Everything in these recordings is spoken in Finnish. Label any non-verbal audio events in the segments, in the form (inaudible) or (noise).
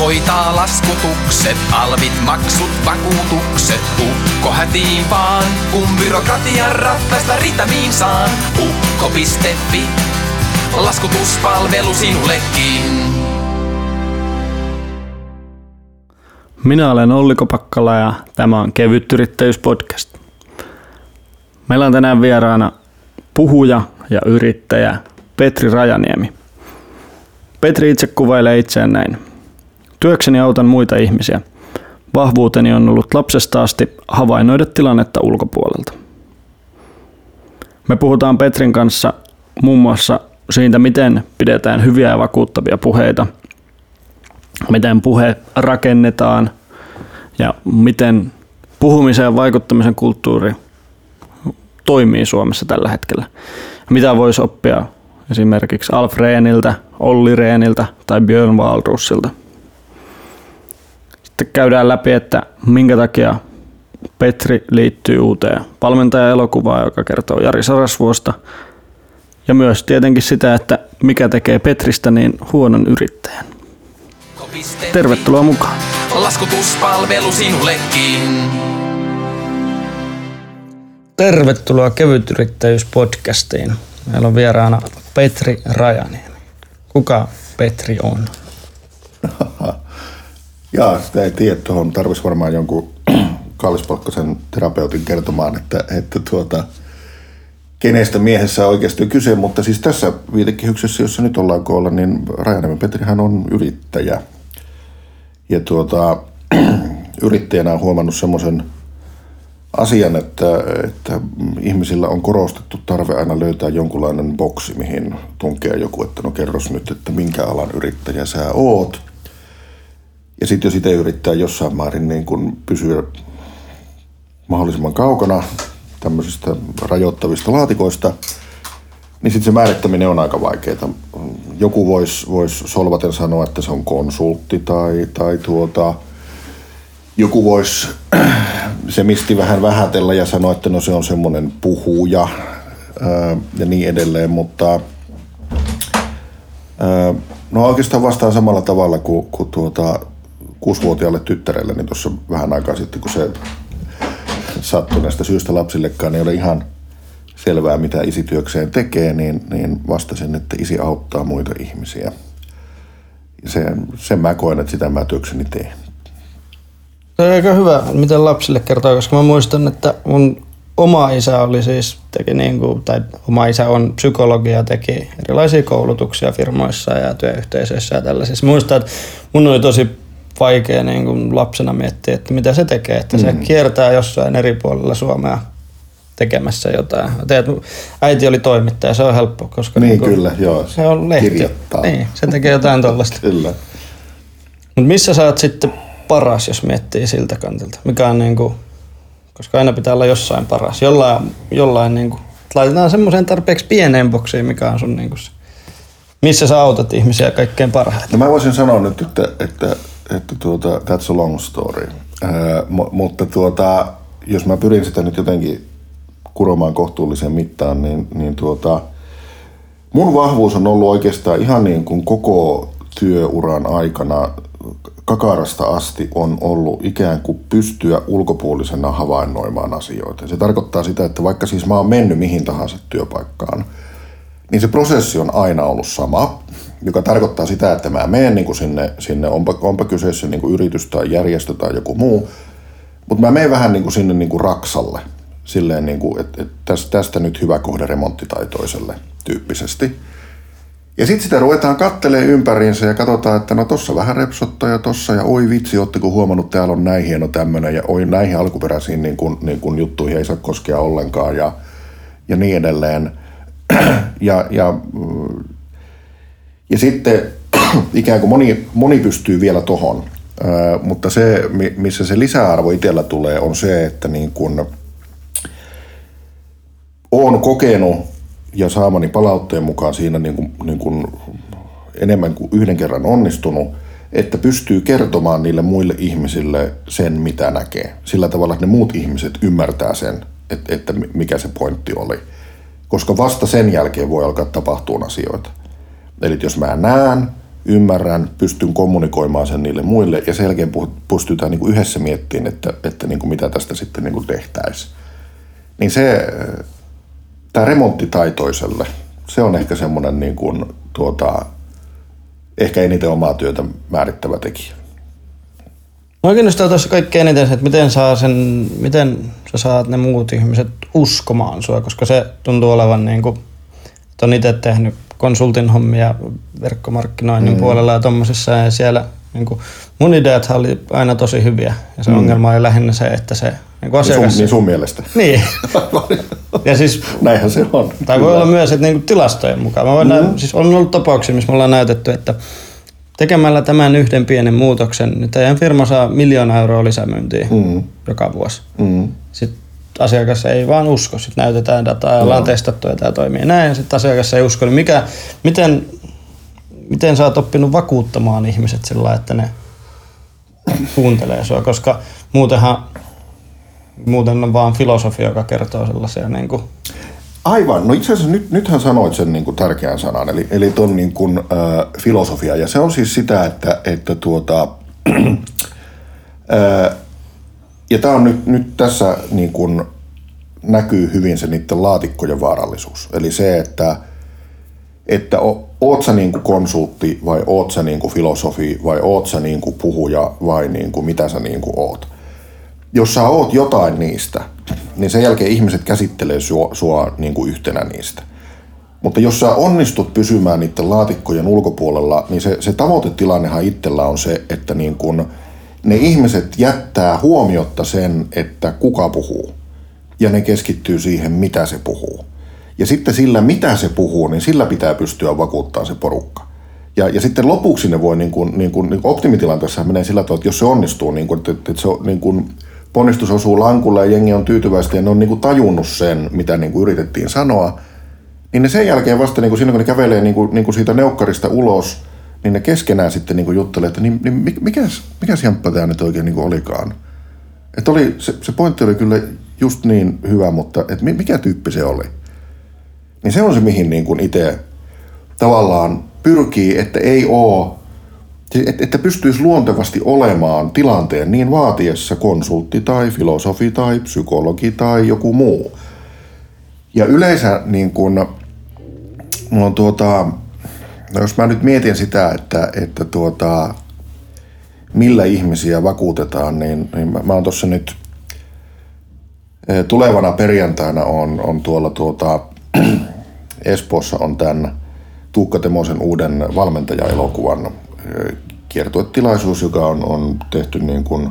Hoitaa laskutukset, alvit, maksut, vakuutukset. Ukko hätiin vaan, kun byrokratian rattaista ritamiin saan. Ukko.fi, laskutuspalvelu sinullekin. Minä olen Olli Kopakkala ja tämä on Kevyt Yrittäjyys-podcast. Meillä on tänään vieraana puhuja ja yrittäjä Petri Rajaniemi. Petri itse kuvailee itseään näin. Työkseni autan muita ihmisiä. Vahvuuteni on ollut lapsesta asti havainnoida tilannetta ulkopuolelta. Me puhutaan Petrin kanssa muun muassa siitä, miten pidetään hyviä ja vakuuttavia puheita, miten puhe rakennetaan ja miten puhumisen ja vaikuttamisen kulttuuri toimii Suomessa tällä hetkellä. Mitä voisi oppia esimerkiksi Alf Rehniltä, Olli Rehniltä tai Björn Wahlroosilta. Sitten käydään läpi, että minkä takia Petri liittyy uuteen valmentaja-elokuvaan, joka kertoo Jari Sarasvuosta. Ja myös tietenkin sitä, että mikä tekee Petristä niin huonon yrittäjän. Tervetuloa mukaan. Laskutuspalvelu sinullekin. Tervetuloa kevytyrittäjyyspodcastiin. Meillä on vieraana Petri Rajaniemi. Kuka Petri on? (laughs) Jaa, sitä ei tiedä. Tuohon tarvitsisi varmaan jonkun (clears throat) kallispalkkaisen terapeutin kertomaan, että, että tuota, kenestä miehessä on oikeasti kyse. Mutta siis tässä viitekehyksessä, jossa nyt ollaan koolla, niin Rajaniemi Petrihän on yrittäjä. Ja tuota, (clears throat) yrittäjänä on huomannut semmoisen asian, että, että ihmisillä on korostettu tarve aina löytää jonkunlainen boksi, mihin tunkea joku, että no kerros nyt, että minkä alan yrittäjä sä oot. Ja sitten jos itse yrittää jossain määrin niin kun pysyä mahdollisimman kaukana tämmöisistä rajoittavista laatikoista, niin sitten se määrittäminen on aika vaikeaa. Joku voisi vois solvaten sanoa, että se on konsultti tai, tai tuota, joku voisi se misti vähän vähätellä ja sanoa, että no se on semmoinen puhuja ää, ja niin edelleen, mutta ää, no oikeastaan vastaan samalla tavalla kuin, kuin tuota, kuusivuotiaalle tyttärelle, niin tuossa vähän aikaa sitten, kun se sattuneesta syystä lapsillekaan niin ei ole ihan selvää, mitä isi työkseen tekee, niin, niin vastasin, että isi auttaa muita ihmisiä. Ja sen, sen mä koen, että sitä mä työkseni teen. Se on aika hyvä, miten lapsille kertoo, koska mä muistan, että mun oma isä oli siis, teki niin kuin, tai oma isä on psykologia, teki erilaisia koulutuksia firmoissa ja työyhteisöissä ja tällaisissa. Muistan, että mun oli tosi vaikea niin kuin lapsena miettiä, että mitä se tekee, että se mm. kiertää jossain eri puolilla Suomea tekemässä jotain. Teet, äiti oli toimittaja, se on helppo, koska niin, niin kuin, kyllä, joo. se on lehti. Kirjoittaa. Niin, se tekee jotain tollasta. kyllä. Mutta missä sä oot sitten paras, jos miettii siltä kantilta? Mikä on niin kuin, koska aina pitää olla jossain paras. Jollain, jollain niin kuin, laitetaan semmoiseen tarpeeksi pieneen boksiin, mikä on sun niin kuin, missä sä autat ihmisiä kaikkein parhaiten. No mä voisin sanoa nyt, että, että, että tuota, that's a long story. Äh, mutta tuota, jos mä pyrin sitä nyt jotenkin kuromaan kohtuulliseen mittaan, niin, niin tuota, mun vahvuus on ollut oikeastaan ihan niin kuin koko työuran aikana kakarasta asti on ollut ikään kuin pystyä ulkopuolisena havainnoimaan asioita. Se tarkoittaa sitä, että vaikka siis mä oon mennyt mihin tahansa työpaikkaan, niin se prosessi on aina ollut sama, joka tarkoittaa sitä, että mä menen niin kuin sinne, sinne onpa, onpa kyseessä niin kuin yritys tai järjestö tai joku muu, mutta mä menen vähän niin kuin sinne niin kuin raksalle, silleen, niin kuin, että, että tästä nyt hyvä kohde remontti tai toiselle tyyppisesti – ja sitten sitä ruvetaan kattelee ympäriinsä ja katsotaan, että no tossa vähän repsottaa ja tossa. Ja oi vitsi, ootteko huomannut, täällä on näin hieno tämmöinen ja oi näihin alkuperäisiin niin kun, niin kun juttuihin ei saa koskea ollenkaan ja, ja niin edelleen. (clears throat) ja, ja, ja sitten (clears throat) ikään kuin moni, moni pystyy vielä tohon, mutta se, missä se lisäarvo itsellä tulee, on se, että niin kun, on kokenut ja saamani palautteen mukaan siinä niin kuin, niin kuin enemmän kuin yhden kerran onnistunut, että pystyy kertomaan niille muille ihmisille sen, mitä näkee. Sillä tavalla, että ne muut ihmiset ymmärtää sen, että, että mikä se pointti oli. Koska vasta sen jälkeen voi alkaa tapahtua asioita. Eli jos mä näen, ymmärrän, pystyn kommunikoimaan sen niille muille ja sen jälkeen pystytään niin kuin yhdessä miettimään, että, että niin kuin mitä tästä sitten niin kuin tehtäisiin. Niin se, tämä remonttitaitoiselle, se on ehkä semmoinen niin kuin, tuota, ehkä eniten omaa työtä määrittävä tekijä. Mua kiinnostaa tuossa kaikkein eniten että miten, saa sen, miten sä saat ne muut ihmiset uskomaan sua, koska se tuntuu olevan niin kuin, että on itse tehnyt konsultin hommia verkkomarkkinoinnin mm. puolella ja tommosissa ja siellä niin kuin, mun ideat oli aina tosi hyviä ja se mm. ongelma oli lähinnä se, että se niin kuin asiakas... Niin sun, (laughs) niin sun mielestä? Niin. ja siis, Näinhän se on. Tai voi olla myös, että niin kuin tilastojen mukaan. Mä voin mm. näin, siis on ollut tapauksia, missä me ollaan näytetty, että tekemällä tämän yhden pienen muutoksen, niin teidän firma saa miljoona euroa lisämyyntiä mm. joka vuosi. Mm. Sitten asiakas ei vaan usko. Sitten näytetään dataa ja ollaan testattu ja tämä toimii näin. Ja sitten asiakas ei usko. Niin mikä, miten, miten sä oot oppinut vakuuttamaan ihmiset sillä että ne kuuntelee sua? Koska muutenhan muuten on vaan filosofia, joka kertoo sellaisia niin kuin Aivan. No itse asiassa nyt, nythän sanoit sen niin kuin tärkeän sanan, eli, eli ton niin kuin, äh, filosofia. Ja se on siis sitä, että, että tuota, (clears throat) äh, ja tämä on nyt, nyt tässä niin kuin näkyy hyvin se niiden laatikkojen vaarallisuus. Eli se, että, että oot sä niin kuin konsultti vai oot sä niin kuin filosofi vai oot sä niin kuin puhuja vai niin kuin mitä sä niin kuin oot. Jos sä oot jotain niistä, niin sen jälkeen ihmiset käsittelee sua, sua niin kuin yhtenä niistä. Mutta jos sä onnistut pysymään niiden laatikkojen ulkopuolella, niin se, se tavoitetilannehan itsellä on se, että niin kun ne ihmiset jättää huomiotta sen, että kuka puhuu. Ja ne keskittyy siihen, mitä se puhuu. Ja sitten sillä, mitä se puhuu, niin sillä pitää pystyä vakuuttamaan se porukka. Ja, ja sitten lopuksi ne voi, niin kuin, niin kuin, niin kuin optimitilanteessa menee sillä tavalla, että jos se onnistuu, niin kuin, että, että se on, niin kuin, ponnistus osuu lankulle ja jengi on tyytyväistä ja ne on niin kuin tajunnut sen, mitä niin kuin yritettiin sanoa, niin ne sen jälkeen vasta, niin kuin siinä kun ne kävelee niin kuin, niin kuin siitä neukkarista ulos, niin ne keskenään sitten niin juttelee, että niin, niin mikäs, mikäs jamppa tämä nyt oikein niin olikaan. Että oli, se, se pointti oli kyllä just niin hyvä, mutta että mikä tyyppi se oli. Niin se on se, mihin niin itse tavallaan pyrkii, että ei ole että pystyisi luontevasti olemaan tilanteen niin vaatiessa konsultti tai filosofi tai psykologi tai joku muu. Ja yleensä niin kun, no tuota, no jos mä nyt mietin sitä, että, että tuota, millä ihmisiä vakuutetaan, niin, niin mä, mä oon tuossa nyt eh, tulevana perjantaina on, on tuolla tuota, (clears throat) Espoossa on tämän Tuukka Temosen uuden valmentajaelokuvan kiertuetilaisuus, joka on, on tehty niin kuin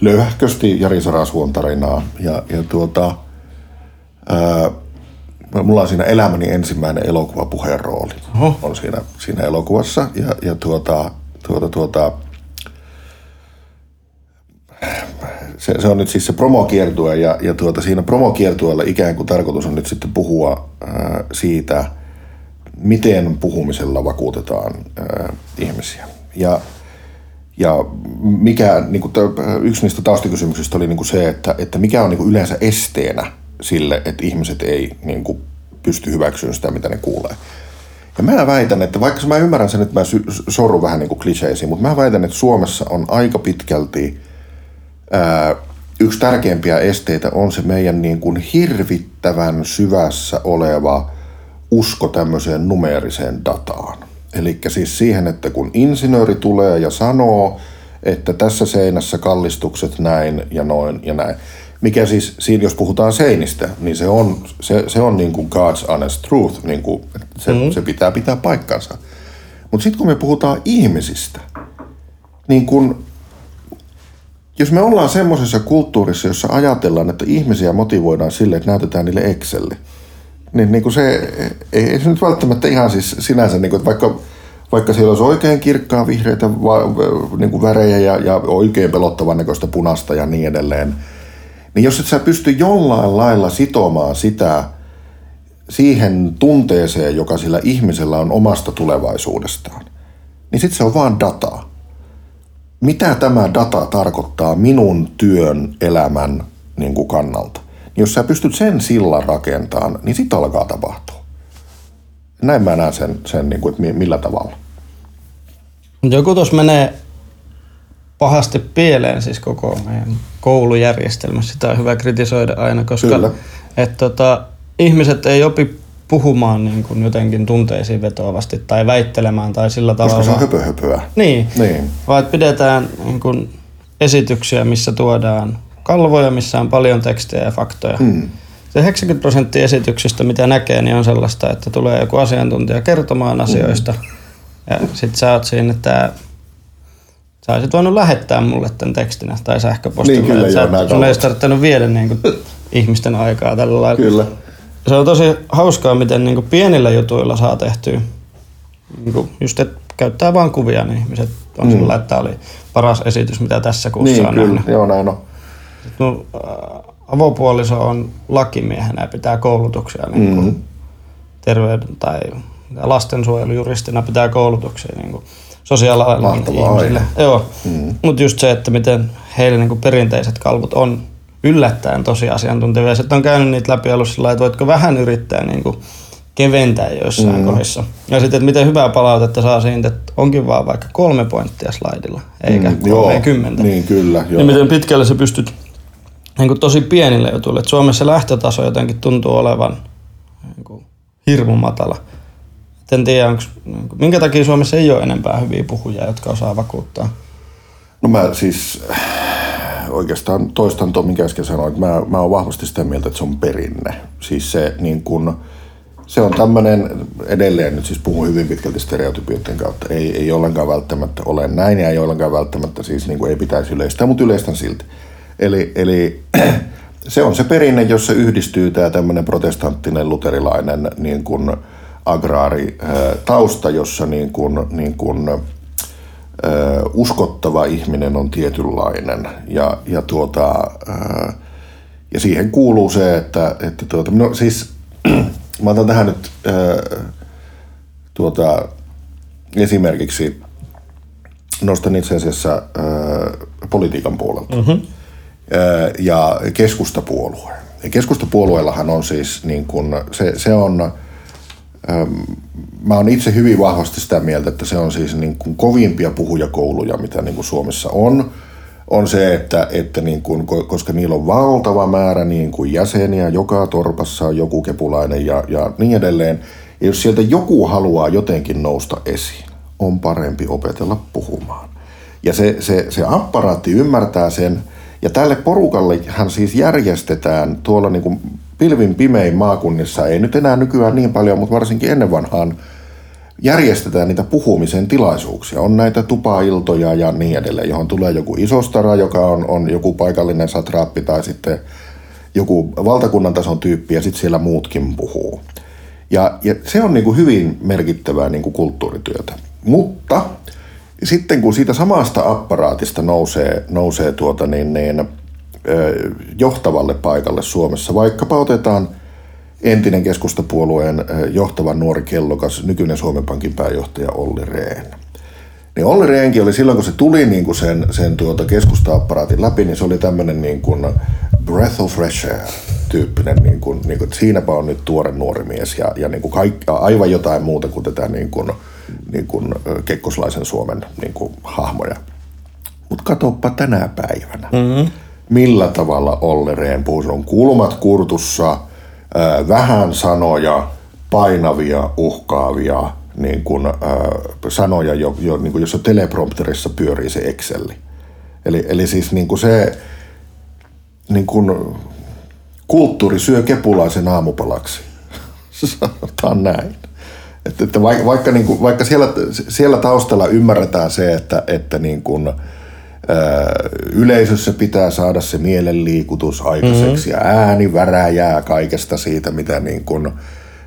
löyhäkösti Jari Sarasuon tarinaa. Ja, ja tuota, ää, mulla on siinä elämäni ensimmäinen elokuva puheenrooli. Oho. On siinä, siinä elokuvassa. Ja, ja tuota, tuota, tuota, se, se, on nyt siis se promokiertue ja, ja tuota, siinä promokiertueella ikään kuin tarkoitus on nyt sitten puhua ää, siitä, miten puhumisella vakuutetaan ää, ihmisiä. Ja ja mikä, niin kuin, yksi niistä taustakysymyksistä oli niin kuin se, että, että mikä on niin kuin yleensä esteenä sille, että ihmiset ei niin kuin, pysty hyväksyä sitä, mitä ne kuulee. Ja mä väitän, että vaikka mä ymmärrän sen, että mä sorrun vähän niin kuin kliseisiin, mutta mä väitän, että Suomessa on aika pitkälti ää, yksi tärkeimpiä esteitä on se meidän niin kuin hirvittävän syvässä oleva usko tämmöiseen numeeriseen dataan. Eli siis siihen, että kun insinööri tulee ja sanoo, että tässä seinässä kallistukset näin ja noin ja näin. Mikä siis, siinä jos puhutaan seinistä, niin se on, se, se on niin kuin God's honest truth, niin kuin, se, mm. se pitää pitää paikkansa. Mutta sitten kun me puhutaan ihmisistä, niin kun, jos me ollaan semmoisessa kulttuurissa, jossa ajatellaan, että ihmisiä motivoidaan sille, että näytetään niille Excelle – niin, niin kuin se ei, ei se nyt välttämättä ihan siis sinänsä, niin kuin, että vaikka, vaikka siellä olisi oikein kirkkaa vihreitä va, niin kuin värejä ja, ja oikein pelottavan näköistä punasta ja niin edelleen, niin jos et sä pysty jollain lailla sitomaan sitä siihen tunteeseen, joka sillä ihmisellä on omasta tulevaisuudestaan, niin sitten se on vaan dataa. Mitä tämä data tarkoittaa minun työn elämän niin kuin kannalta? Jos sä pystyt sen sillan rakentamaan, niin sitten alkaa tapahtua. Näin mä näen sen, sen niin kuin, että millä tavalla. Joku tuossa menee pahasti pieleen siis koko meidän koulujärjestelmässä. Sitä on hyvä kritisoida aina, koska Kyllä. et, tota, ihmiset ei opi puhumaan niin kuin jotenkin tunteisiin vetoavasti tai väittelemään tai sillä tavalla. Koska se on höpöhöpöä. Niin, Niin. vaan pidetään niin kuin esityksiä, missä tuodaan kalvoja, missä on paljon tekstejä ja faktoja. Hmm. Se 90 prosenttia esityksistä, mitä näkee, niin on sellaista, että tulee joku asiantuntija kertomaan asioista. Ja sit sä oot siinä, että sä olisit voinut lähettää mulle tämän tekstinä tai sähköpostilla. Niin, kyllä, joo, näin sun ei tarvittanut viedä niin kuin (laughs) ihmisten aikaa tällä lailla. Kyllä. Se on tosi hauskaa, miten niin pienillä jutuilla saa tehtyä. Niin just, että käyttää vain kuvia, niin ihmiset on mm. sillä, että tämä oli paras esitys, mitä tässä kuussa Niin, on kyllä. nähnyt. Joo, näin on. Mun äh, avopuoliso on lakimiehenä ja pitää koulutuksia niin kuin Mhm. terveyden tai lastensuojelujuristina pitää koulutuksia niin kuin sosiaalialan ihmisille. Joo, Mhm. mutta just se, että miten heille niin kuin perinteiset kalvot on yllättäen tosi asiantuntevia. Sitten on käynyt niitä läpi ollut sillä että voitko vähän yrittää niin kuin keventää joissain mm. kohdissa. Ja sitten, että miten hyvää palautetta saa siitä, että onkin vaan vaikka kolme pointtia slaidilla, eikä Mm, mm, kolmekymmentä. Niin, kyllä. Joo. Niin miten pitkälle sä pystyt niin kuin tosi pienille jutuille. Et Suomessa lähtötaso jotenkin tuntuu olevan niin kuin hirmu matala. En tiedä, onks, minkä takia Suomessa ei ole enempää hyviä puhujia, jotka osaa vakuuttaa. No mä siis äh, oikeastaan toistan tuon, minkä äsken sanoin, että mä, mä oon vahvasti sitä mieltä, että se on perinne. Siis se niin kun, se on tämmöinen, edelleen nyt siis puhun hyvin pitkälti stereotypioiden kautta, ei, ei ollenkaan välttämättä ole näin ja ei ollenkaan välttämättä siis niin kuin ei pitäisi yleistää, mutta yleistän silti. Eli, eli (clears throat) se on se perinne, jossa yhdistyy tämä tämmöinen protestanttinen luterilainen niin kuin äh, tausta, jossa niin kuin, niin kuin, uskottava ihminen on tietynlainen ja, ja, tuota, ja siihen kuuluu se, että, että tuota, no siis (clears throat) mä otan tähän nyt tuota, esimerkiksi nostan itse asiassa politiikan puolelta mm-hmm. ja keskustapuolue. Ja keskustapuolueellahan on siis niin kuin, se, se on mä oon itse hyvin vahvasti sitä mieltä, että se on siis niin kuin kovimpia puhujakouluja, mitä niin kuin Suomessa on. On se, että, että niin kuin, ko- koska niillä on valtava määrä niin kuin jäseniä, joka torpassa on joku kepulainen ja, ja niin edelleen. Ja jos sieltä joku haluaa jotenkin nousta esiin, on parempi opetella puhumaan. Ja se, se, se apparaatti ymmärtää sen, ja tälle porukalle hän siis järjestetään tuolla niin kuin pilvin pimein maakunnissa, ei nyt enää nykyään niin paljon, mutta varsinkin ennen vanhaan, järjestetään niitä puhumisen tilaisuuksia. On näitä tupailtoja ja niin edelleen, johon tulee joku isostara, joka on, on joku paikallinen satraappi tai sitten joku valtakunnan tason tyyppi ja sitten siellä muutkin puhuu. Ja, ja se on niin kuin hyvin merkittävää niin kuin kulttuurityötä. Mutta sitten kun siitä samasta apparaatista nousee, nousee tuota niin, niin, johtavalle paikalle Suomessa, vaikkapa otetaan entinen keskustapuolueen johtava nuori kellokas, nykyinen Suomen Pankin pääjohtaja Olli Rehn. Niin Olli Rehnkin oli silloin, kun se tuli niin kuin sen, sen tuota keskusta-apparaatin läpi, niin se oli tämmöinen niin kuin breath of fresh air tyyppinen, niin kuin, niin kuin, että siinäpä on nyt tuore nuori mies ja, ja niin kuin kaikki, aivan jotain muuta kuin tätä niin kuin, niin kuin kekkoslaisen Suomen niin kuin, hahmoja. Mutta katoppa tänä päivänä, mm-hmm. Millä tavalla Olli Rehn puhuu. Se on kulmat kurtussa, vähän sanoja, painavia, uhkaavia niin kuin, ö, sanoja, jo, jo, niin kuin jossa teleprompterissa pyörii se Exceli. Eli, eli siis niin kuin se niin kuin, kulttuuri syö kepulaisen aamupalaksi. (laughs) Sanotaan näin. Että, että vaikka, vaikka, niin kuin, vaikka siellä, siellä taustalla ymmärretään se, että, että niin kuin, ää, yleisössä pitää saada se mielenliikutus aikaiseksi mm-hmm. ja ääni väräjää kaikesta siitä, mitä niin kuin,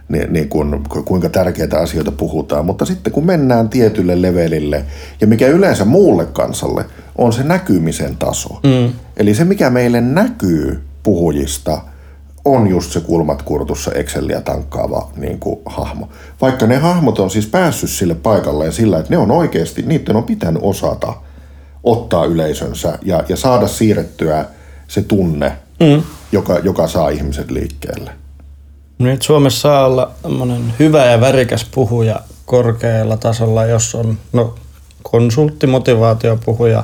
niin, niin kuin, ku- kuinka tärkeitä asioita puhutaan. Mutta sitten kun mennään tietylle levelille, ja mikä yleensä muulle kansalle on se näkymisen taso. Mm. Eli se, mikä meille näkyy puhujista, on just se kulmat kurtussa Exceliä tankkaava niin kuin, hahmo. Vaikka ne hahmot on siis päässyt sille paikalleen sillä, että ne on oikeasti, niiden on pitänyt osata ottaa yleisönsä ja, ja saada siirrettyä se tunne, mm. joka, joka saa ihmiset liikkeelle. Nyt Suomessa saa olla hyvä ja värikäs puhuja korkealla tasolla, jos on no, konsultti, motivaatiopuhuja,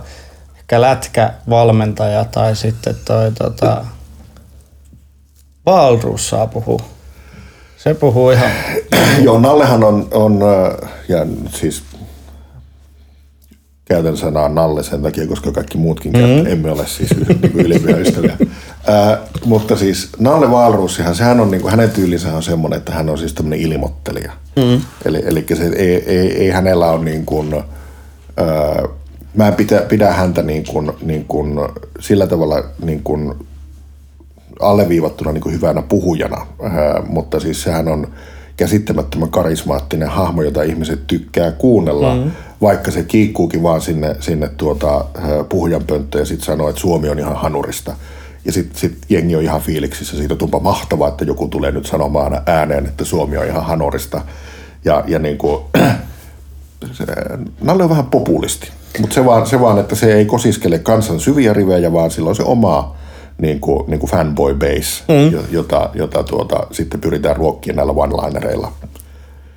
ehkä lätkävalmentaja tai sitten toi tota, Valrus saa puhua. Se puhuu ihan... (clears throat) Joo, Nallehan on, on äh, ja siis käytän sanaa Nalle sen takia, koska kaikki muutkin mm-hmm. käyttää. Emme ole siis niin ylimpiä ystäviä. Ää, mutta siis Nalle Valrussihan, sehän on, niin kuin, hänen tyylinsä on semmoinen, että hän on siis tämmöinen ilmoittelija. Mm-hmm. Eli, eli se, ei, ei, ei, hänellä ole niin kuin, ää, mä en pidä, pidä häntä niin kuin, niin kuin, sillä tavalla niin kuin, alleviivattuna niin kuin hyvänä puhujana, ää, mutta siis sehän on käsittämättömän karismaattinen hahmo, jota ihmiset tykkää kuunnella, mm. vaikka se kiikkuukin vaan sinne, sinne tuota, puhujan pönttöön ja sitten sanoo, että Suomi on ihan hanurista. Ja sitten sit jengi on ihan fiiliksissä siitä, että onpa mahtavaa, että joku tulee nyt sanomaan ääneen, että Suomi on ihan hanurista. Ja, ja niin kuin, (clears throat) se, Nalle on vähän populisti, mutta se vaan, se vaan, että se ei kosiskele kansan syviä rivejä, vaan sillä on se oma niin kuin, niin kuin fanboy base, mm. jota, jota tuota, sitten pyritään ruokkimaan näillä one-linereilla.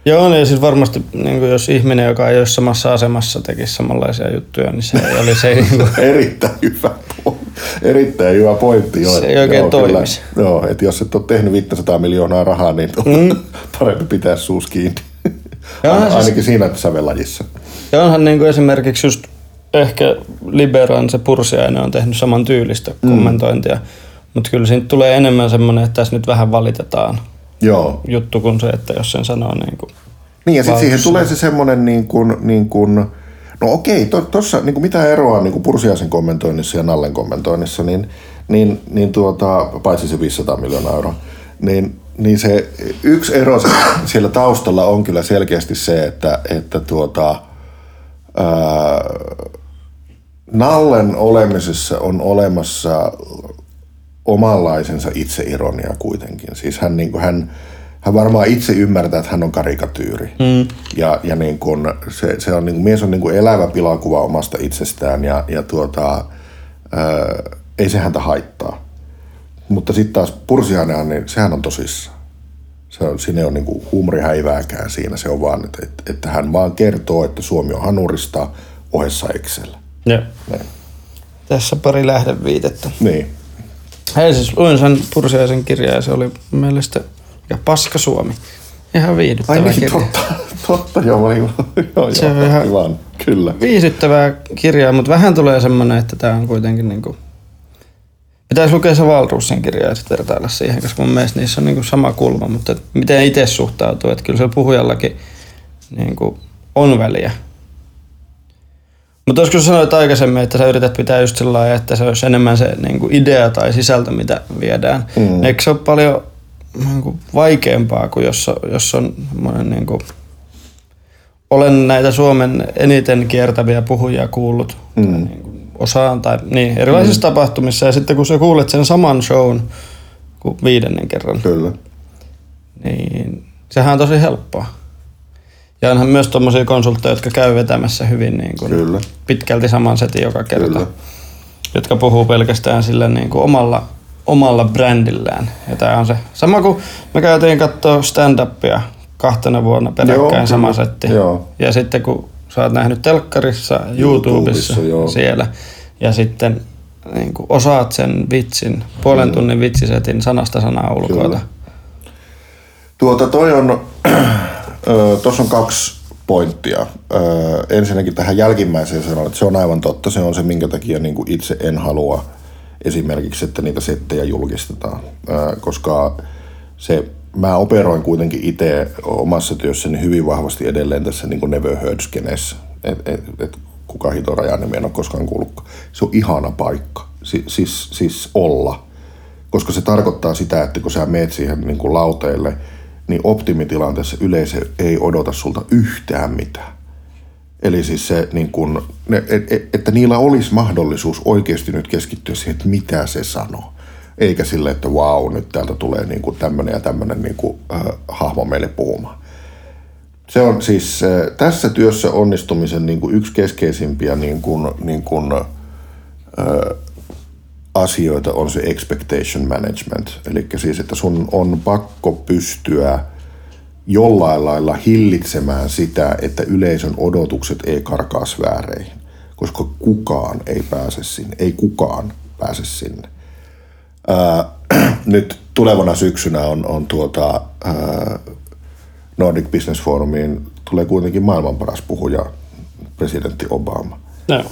Joo, ja siis varmasti niin kuin jos ihminen, joka ei ole samassa asemassa, tekisi samanlaisia juttuja, niin se ei oli se... Niin kuin... (laughs) Erittäin hyvä Erittäin hyvä pointti. Joo, se ei oikein joo, toimisi. Kyllä, joo, että jos et ole tehnyt 500 miljoonaa rahaa, niin mm. (laughs) parempi pitää suus kiinni. Ainakin siis... siinä sävelajissa. Ja onhan niin kuin esimerkiksi just ehkä Liberan se Pursiainen on tehnyt saman tyylistä mm. kommentointia. Mutta kyllä siitä tulee enemmän semmoinen, että tässä nyt vähän valitetaan Joo. juttu kuin se, että jos sen sanoo niin kuin Niin ja sitten siihen tulee se semmoinen niin kuin, niin kuin, no okei, tuossa to, niin mitä eroa niin kuin Pursiaisen kommentoinnissa ja Nallen kommentoinnissa, niin, niin, niin tuota, paitsi se 500 miljoonaa euroa, niin, niin se yksi ero (coughs) siellä taustalla on kyllä selkeästi se, että, että tuota, ää, Nallen olemisessa on olemassa omanlaisensa itseironia kuitenkin. Siis hän, niin kuin, hän, hän varmaan itse ymmärtää, että hän on karikatyyri. Mm. Ja, ja niin kuin, se, se on, niin kuin, mies on niin kuin elävä pilakuva omasta itsestään ja, ja tuota, ää, ei se häntä haittaa. Mutta sitten taas Pursiainen, niin sehän on tosissaan. Se on, siinä ei ole niin kuin huumorihäivääkään siinä. Se on vaan, että, että, että hän vaan kertoo, että Suomi on hanurista ohessa Excel. Joo. Niin. Tässä pari lähdeviitettä. Niin. Hei siis luin sen Pursiaisen kirjaa ja se oli mielestä ja Paska Suomi. Ihan viihdyttävä Ai niin, kirja. totta, totta joo, joo, joo, se on ihan aivan, kyllä. Viihdyttävää kirjaa, mutta vähän tulee semmoinen, että tämä on kuitenkin niinku... Pitäisi lukea se Valruusin kirja ja sitten vertailla siihen, koska mun mielestä niissä on niinku sama kulma, mutta miten itse suhtautuu, että kyllä se puhujallakin niinku on väliä mutta olisiko sanoit aikaisemmin, että sä yrität pitää just sillä että se olisi enemmän se niin kuin idea tai sisältö, mitä viedään. Mm. Eikö se ole paljon niin kuin vaikeampaa kuin jos, jos on niin kuin, olen näitä Suomen eniten kiertäviä puhujia kuullut mm. niin kuin osaan tai niin, erilaisissa mm. tapahtumissa ja sitten kun sä kuulet sen saman shown kuin viidennen kerran, Kyllä. niin sehän on tosi helppoa. Ja onhan myös tuommoisia konsultteja, jotka käy vetämässä hyvin niin kuin Kyllä. pitkälti saman setin joka kerta. Kyllä. Jotka puhuu pelkästään sillä niin kuin omalla, omalla brändillään. Ja tämä on se sama kuin me käytiin katsoa stand-upia kahtena vuonna peräkkäin joo, sama setti. Joo. Ja sitten kun sä oot nähnyt telkkarissa, YouTubessa, YouTubessa siellä, ja sitten niin kuin osaat sen vitsin, puolen tunnin vitsisetin sanasta sanaa ulkoilta. Tuota toi on Tuossa on kaksi pointtia. Öö, ensinnäkin tähän jälkimmäiseen sanon, että se on aivan totta. Se on se, minkä takia niin kuin itse en halua esimerkiksi, että niitä settejä julkistetaan. Öö, koska se, mä operoin kuitenkin itse omassa työssäni hyvin vahvasti edelleen tässä niin kuin never heard. Et, et, et, kuka hito rajan niin en ole koskaan kuullut. Se on ihana paikka. Si, siis, siis olla. Koska se tarkoittaa sitä, että kun sä meet siihen niin kuin lauteille – niin optimitilanteessa yleisö ei odota sulta yhtään mitään. Eli siis se, niin kun, että niillä olisi mahdollisuus oikeasti nyt keskittyä siihen, että mitä se sanoo. Eikä sille, että vau, nyt täältä tulee niin kuin tämmöinen ja tämmöinen niin kuin, äh, hahmo meille puhumaan. Se on siis äh, tässä työssä onnistumisen niin kuin yksi keskeisimpiä niin kuin, niin kuin, äh, asioita on se expectation management. Eli siis, että sun on pakko pystyä jollain lailla hillitsemään sitä, että yleisön odotukset ei karkaa sfääreihin, koska kukaan ei pääse sinne, ei kukaan pääse sinne. Ää, (clears throat) nyt tulevana syksynä on, on tuota, ää, Nordic Business Forumiin tulee kuitenkin maailman paras puhuja, presidentti Obama. No.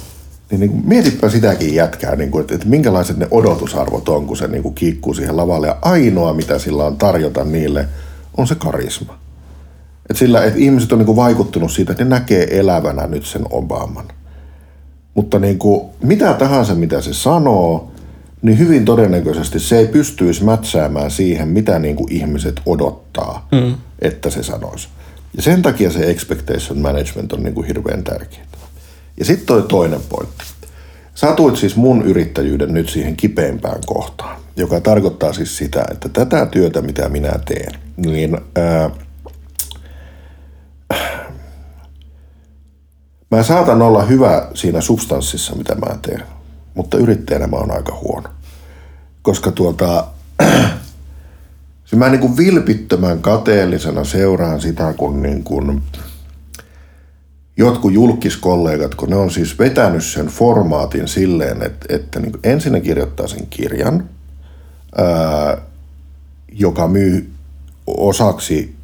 Niin, niin kuin, mietipä sitäkin jätkää, niin kuin, että, että minkälaiset ne odotusarvot on, kun se niin kuin kiikkuu siihen lavalle. Ja ainoa, mitä sillä on tarjota niille, on se karisma. Et sillä, että ihmiset on niin kuin vaikuttunut siitä, että ne näkee elävänä nyt sen Obaman. Mutta niin kuin, mitä tahansa, mitä se sanoo, niin hyvin todennäköisesti se ei pystyisi mätsäämään siihen, mitä niin kuin ihmiset odottaa, mm. että se sanoisi. Ja sen takia se expectation management on niin kuin hirveän tärkeää. Ja sitten toi toinen pointti. Satuit siis mun yrittäjyyden nyt siihen kipeimpään kohtaan, joka tarkoittaa siis sitä, että tätä työtä, mitä minä teen, niin ää, mä saatan olla hyvä siinä substanssissa, mitä mä teen, mutta yrittäjänä mä oon aika huono. Koska tuota, se (clears throat) mä niin kuin vilpittömän kateellisena seuraan sitä, kun niin kuin jotkut julkiskollegat, kun ne on siis vetänyt sen formaatin silleen, että, että niin ensin ne kirjoittaa sen kirjan, ää, joka myy osaksi,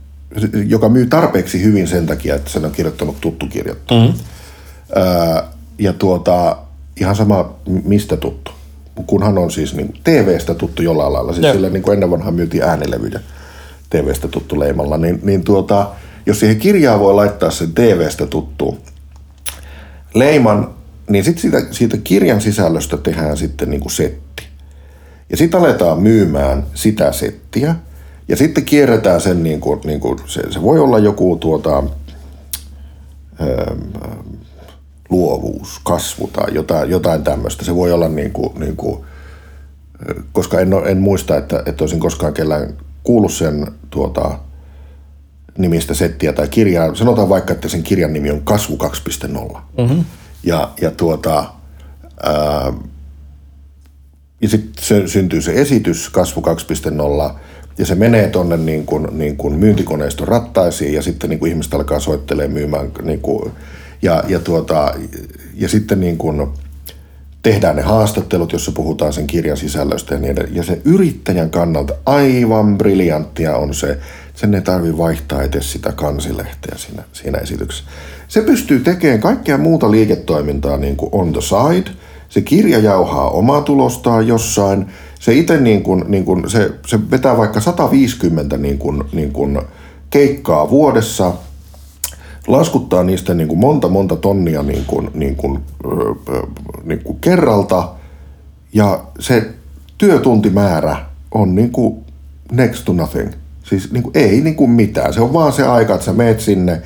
joka myy tarpeeksi hyvin sen takia, että sen on kirjoittanut tuttu kirjoittaja. Mm-hmm. Ää, ja tuota, ihan sama mistä tuttu. Kunhan on siis niin TV-stä tuttu jollain lailla. Siis sillä niin kuin ennen vanhaa myytiin äänilevyjä TV-stä tuttu leimalla. Niin, niin tuota, jos siihen kirjaa voi laittaa sen TV-stä tuttu leiman, niin sitten siitä, siitä kirjan sisällöstä tehdään sitten niin kuin setti. Ja sitten aletaan myymään sitä settiä. Ja sitten kierretään sen, niin kuin, niin kuin se, se voi olla joku tuota, ää, luovuus, kasvu tai jotain, jotain tämmöistä. Se voi olla niin kuin, niin kuin, koska en, en muista, että, että olisin koskaan kellään kuullut sen tuota, nimistä settiä tai kirjaa. Sanotaan vaikka, että sen kirjan nimi on Kasvu 2.0. Mm-hmm. Ja, ja tuota, ää, ja sitten syntyy se esitys Kasvu 2.0, ja se menee tuonne niin kuin, niin kuin myyntikoneiston rattaisiin, ja sitten niin kuin ihmiset alkaa soittelemaan myymään niin kuin, ja, ja, tuota, ja sitten niin kuin tehdään ne haastattelut, jossa puhutaan sen kirjan sisällöstä ja niin edelleen. Ja se yrittäjän kannalta aivan briljanttia on se, sen ei tarvi vaihtaa edes sitä kansilehteä siinä, siinä esityksessä. Se pystyy tekemään kaikkea muuta liiketoimintaa niin kuin on the side. Se kirja jauhaa omaa tulostaan jossain. Se itse niin kuin, niin kuin, se, se vetää vaikka 150 niin kuin, niin kuin keikkaa vuodessa – laskuttaa niistä niin kuin monta monta tonnia niin kuin, niin kuin, niin kuin kerralta ja se työtuntimäärä on niin kuin next to nothing. Siis niin kuin, ei niin kuin mitään. Se on vaan se aika, että sä meet sinne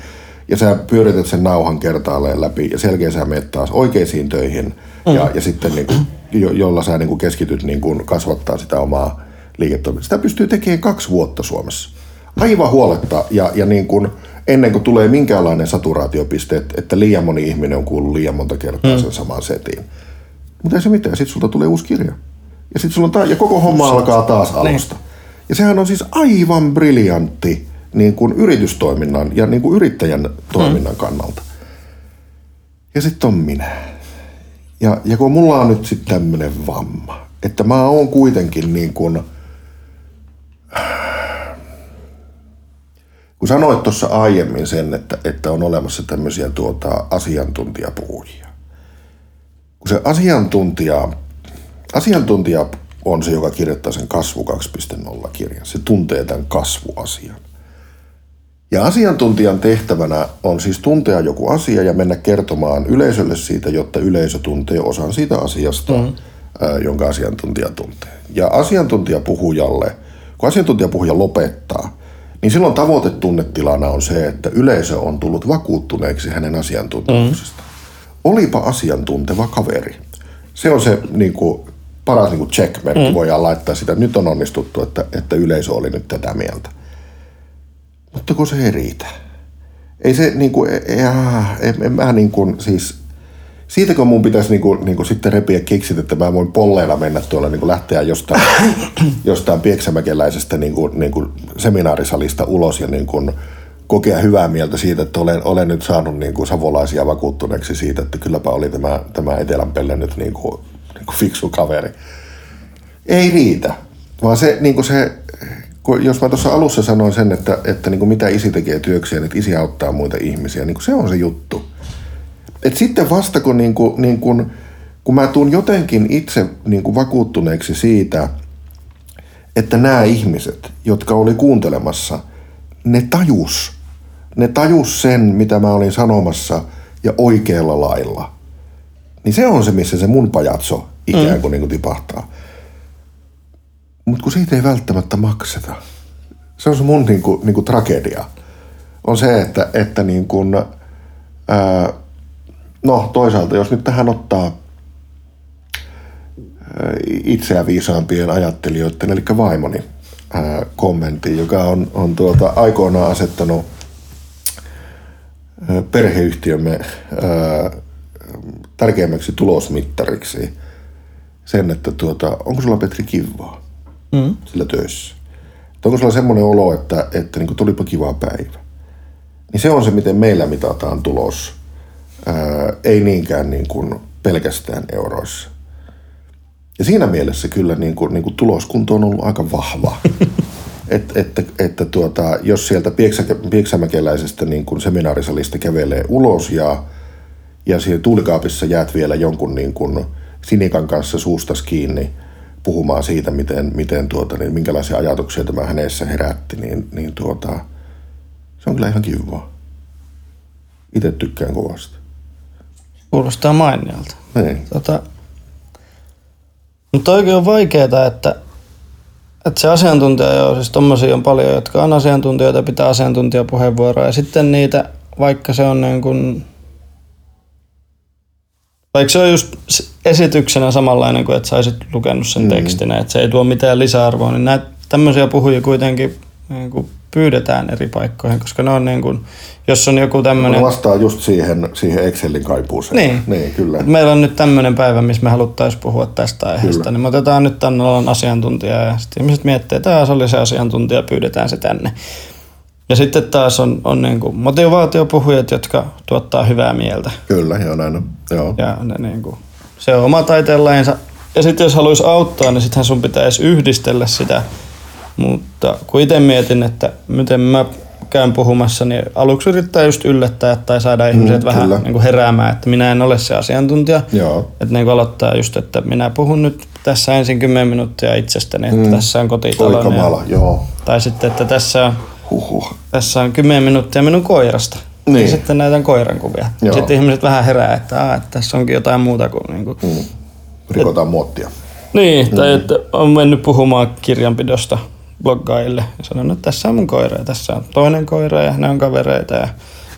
ja sä pyörität sen nauhan kertaalleen läpi ja selkeä sä meet taas oikeisiin töihin mm. ja, ja sitten niin kuin, jo, jolla sä niin kuin keskityt niin kuin kasvattaa sitä omaa liiketoimintaa. Sitä pystyy tekemään kaksi vuotta Suomessa. Aivan huoletta ja, ja niin kuin, ennen kuin tulee minkäänlainen saturaatiopiste, että, että liian moni ihminen on kuullut liian monta kertaa mm. sen saman setin. Mutta ei se mitään, sitten sulta tulee uusi kirja. Ja sitten sulla on ta- ja koko homma alkaa taas niin. alusta. Niin. Ja sehän on siis aivan briljantti niin kuin yritystoiminnan ja niin kuin yrittäjän toiminnan mm. kannalta. Ja sitten on minä. Ja, ja kun mulla on nyt sitten tämmöinen vamma, että mä oon kuitenkin niin kuin – Kun sanoit tuossa aiemmin sen, että, että on olemassa tämmöisiä tuota, asiantuntijapuhujia. Kun se asiantuntija, asiantuntija on se, joka kirjoittaa sen kasvu 2.0 kirjan. Se tuntee tämän kasvuasian. Ja asiantuntijan tehtävänä on siis tuntea joku asia ja mennä kertomaan yleisölle siitä, jotta yleisö tuntee osan siitä asiasta, mm. ää, jonka asiantuntija tuntee. Ja asiantuntijapuhujalle, kun asiantuntijapuhuja lopettaa, niin silloin tavoitetunnetilana on se, että yleisö on tullut vakuuttuneeksi hänen asiantuntemuksesta. Mm. Olipa asiantunteva kaveri. Se on se niin kuin, paras niin kuin check-merkki, mm. voidaan laittaa sitä. Nyt on onnistuttu, että, että yleisö oli nyt tätä mieltä. Mutta kun se ei riitä. Ei se niin kuin, en, en, en mä niin kuin, siis siitäkö mun pitäisi niinku, niinku sitten repiä kiksit, että mä voin polleilla mennä tuolla niinku lähteä jostain, (coughs) jostain pieksämäkeläisestä niinku, niinku seminaarisalista ulos ja niinku kokea hyvää mieltä siitä, että olen, olen nyt saanut niinku savolaisia vakuuttuneeksi siitä, että kylläpä oli tämä, tämä Etelänpelle nyt niinku fiksu kaveri. Ei riitä, vaan se, niinku se kun jos mä tuossa alussa sanoin sen, että, että niin kuin mitä isi tekee työkseen, että isi auttaa muita ihmisiä, niin kuin se on se juttu. Et sitten vasta kun, niin kuin, niin kuin, kun mä tuun jotenkin itse niin kuin vakuuttuneeksi siitä, että nämä ihmiset, jotka oli kuuntelemassa, ne tajus. Ne tajus sen, mitä mä olin sanomassa ja oikealla lailla. Niin se on se, missä se mun pajatso ikään kuin, mm. niin kuin tipahtaa. Mutta kun siitä ei välttämättä makseta. Se on se mun niin kuin, niin kuin tragedia. On se, että, että niin kuin, ää, no toisaalta, jos nyt tähän ottaa itseä viisaampien ajattelijoiden, eli vaimoni ää, kommentti, joka on, on tuota, aikoinaan asettanut perheyhtiömme ää, tärkeimmäksi tulosmittariksi sen, että tuota, onko sulla Petri kivaa mm. sillä töissä. Että onko sulla semmoinen olo, että, että niin tulipa kiva päivä. Niin se on se, miten meillä mitataan tulos ää, ei niinkään niin kuin pelkästään euroissa. Ja siinä mielessä kyllä niin kuin, niin kuin tuloskunto on ollut aika vahva. (laughs) Et, että, että tuota, jos sieltä pieksämäkeläisestä niin kuin seminaarisalista kävelee ulos ja, ja siinä tuulikaapissa jäät vielä jonkun niin kuin sinikan kanssa suustas kiinni puhumaan siitä, miten, miten tuota, niin minkälaisia ajatuksia tämä hänessä herätti, niin, niin tuota, se on kyllä ihan kivaa. Itse tykkään kovasti. Kuulostaa mainialta. Niin. Tota, mutta oikein on vaikeaa, että, että se asiantuntija, joo, siis tommosia on paljon, jotka on asiantuntijoita, pitää asiantuntijapuheenvuoroja. Ja sitten niitä, vaikka se on niin kuin, vaikka se on just esityksenä samanlainen kuin, että saisit lukenut sen mm. tekstinä, että se ei tuo mitään lisäarvoa, niin näitä tämmöisiä puhujia kuitenkin niin kuin pyydetään eri paikkoihin, koska ne on niin kuin, jos on joku tämmöinen... No vastaa just siihen, siihen Excelin kaipuuseen. Niin. niin kyllä. Et meillä on nyt tämmöinen päivä, missä me haluttaisiin puhua tästä aiheesta, kyllä. niin me otetaan nyt tänne alan asiantuntija ja sitten ihmiset miettii, että tämä oli se asiantuntija, pyydetään se tänne. Ja sitten taas on, on niin kuin motivaatiopuhujat, jotka tuottaa hyvää mieltä. Kyllä, joo näin on. Joo. Ja ne niin kuin, se on oma taiteenlajinsa. Ja sitten jos haluaisi auttaa, niin sittenhän sun pitäisi yhdistellä sitä. Mutta kun itse mietin, että miten mä käyn puhumassa, niin aluksi yrittää just yllättää tai saada ihmiset mm, vähän niin kuin heräämään, että minä en ole se asiantuntija. Joo. Että niin kuin aloittaa just, että minä puhun nyt tässä ensin 10 minuuttia itsestäni, että mm. tässä on kotitalo. Ja, joo. Tai sitten, että tässä on Huhhuh. Tässä on 10 minuuttia minun koirasta. Niin. Ja sitten näytän koiran kuvia. Joo. Sitten ihmiset vähän herää, että, Aa, että tässä onkin jotain muuta kuin... Niin kuin mm. Rikotaan et, muottia. Niin, mm. tai että on mennyt puhumaan kirjanpidosta bloggaajille ja sanonut, että tässä on mun koira ja tässä on toinen koira ja ne on kavereita ja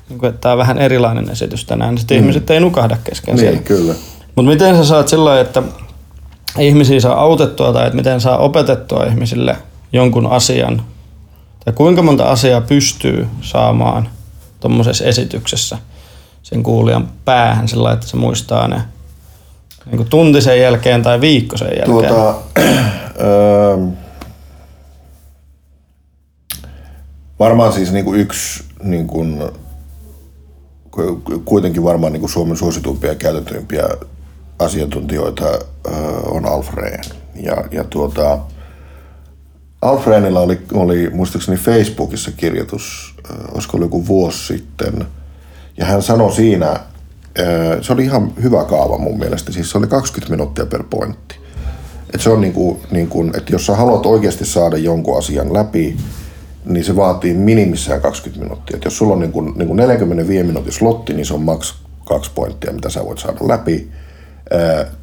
niin kuin, että tämä on vähän erilainen esitys tänään, niin sitten mm. ihmiset ei nukahda kesken niin, siellä. kyllä. Mutta miten sä saat sillä että ihmisiä saa autettua tai että miten saa opetettua ihmisille jonkun asian ja kuinka monta asiaa pystyy saamaan tuommoisessa esityksessä sen kuulijan päähän sillä että se muistaa ne niin kuin tunti sen jälkeen tai viikko sen jälkeen? Tuota, (clears throat) öö, varmaan siis niin kuin yksi niin kuin, kuitenkin varmaan niin kuin Suomen suosituimpia ja käytetyimpiä asiantuntijoita öö, on Alf Rehn. Ja, ja tuota, Alfredilla oli, oli muistaakseni Facebookissa kirjoitus, olisiko ollut joku vuosi sitten, ja hän sanoi siinä, se oli ihan hyvä kaava mun mielestä, siis se oli 20 minuuttia per pointti. Et se on niin kuin, niin kuin, että jos sä haluat oikeasti saada jonkun asian läpi, niin se vaatii minimissään 20 minuuttia. Et jos sulla on niin kuin, niin kuin 45 minuutin slotti, niin se on maks kaksi pointtia, mitä sä voit saada läpi.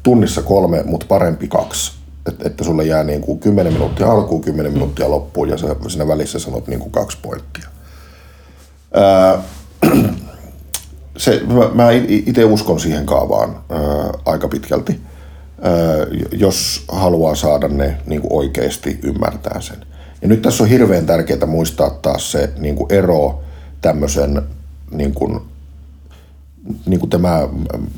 Tunnissa kolme, mutta parempi kaksi että, että sulle jää niin kuin 10 minuuttia alkuun, 10 mm. minuuttia loppuun ja sä siinä välissä sanot niin kuin kaksi pointtia. Ää, (clears throat) se, mä, mä itse uskon siihen kaavaan ää, aika pitkälti, ää, jos haluaa saada ne niin kuin oikeasti ymmärtää sen. Ja nyt tässä on hirveän tärkeää muistaa taas se niin kuin ero tämmöisen niin kuin niin kuin tämä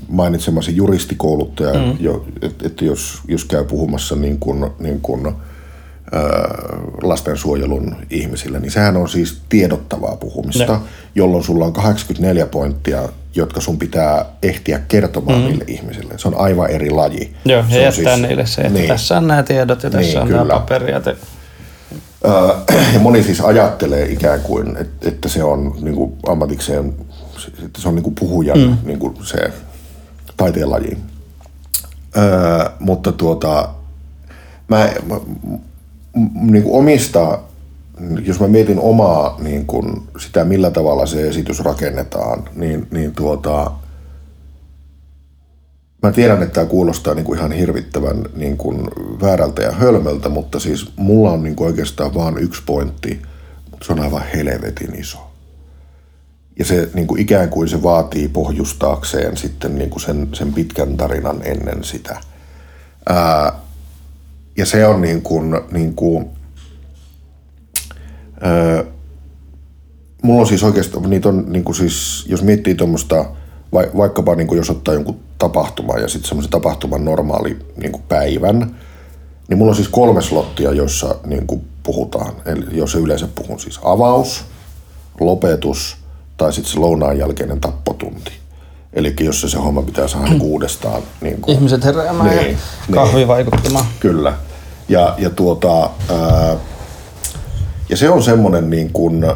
mainitsemasi juristikouluttaja, mm. jo, että, että jos, jos käy puhumassa niin kuin, niin kuin, lastensuojelun ihmisille, niin sehän on siis tiedottavaa puhumista, ne. jolloin sulla on 84 pointtia, jotka sun pitää ehtiä kertomaan mm. niille ihmisille. Se on aivan eri laji. Joo, ja jättää siis, niille se, että niin. tässä on nämä tiedot ja tässä niin, on kyllä. nämä paperia. Te... (clears throat) ja moni siis ajattelee ikään kuin, että, että se on niin kuin ammatikseen, se on niin kuin puhujan mm. niin kuin se taiteenlaji. Öö, mutta tuota, mä, mä niin kuin omista, jos mä mietin omaa niin kuin sitä, millä tavalla se esitys rakennetaan, niin, niin tuota, mä tiedän, että tämä kuulostaa niin kuin ihan hirvittävän niin kuin väärältä ja hölmöltä, mutta siis mulla on niin kuin oikeastaan vain yksi pointti, mutta se on aivan helvetin iso. Ja se niin kuin ikään kuin se vaatii pohjustaakseen sitten niin kuin sen, sen pitkän tarinan ennen sitä. Ää, ja se on niin kuin, niin kuin öö, mulla on siis oikeastaan, niitä on niin kuin siis, jos miettii tuommoista, vaikkapa niin kuin jos ottaa jonkun tapahtuman ja sitten semmoisen tapahtuman normaali niin kuin päivän, niin mulla on siis kolme slottia, joissa niin kuin puhutaan. Eli jos yleensä puhun siis avaus, lopetus tai sitten se lounaan jälkeinen tappotunti. Eli jos se, se homma pitää saada niin uudestaan. Niin kuin, Ihmiset heräämään niin, ja kahvi niin, vaikuttamaan. Kyllä. Ja, ja, tuota, ää, ja se on semmoinen niin kuin, ää,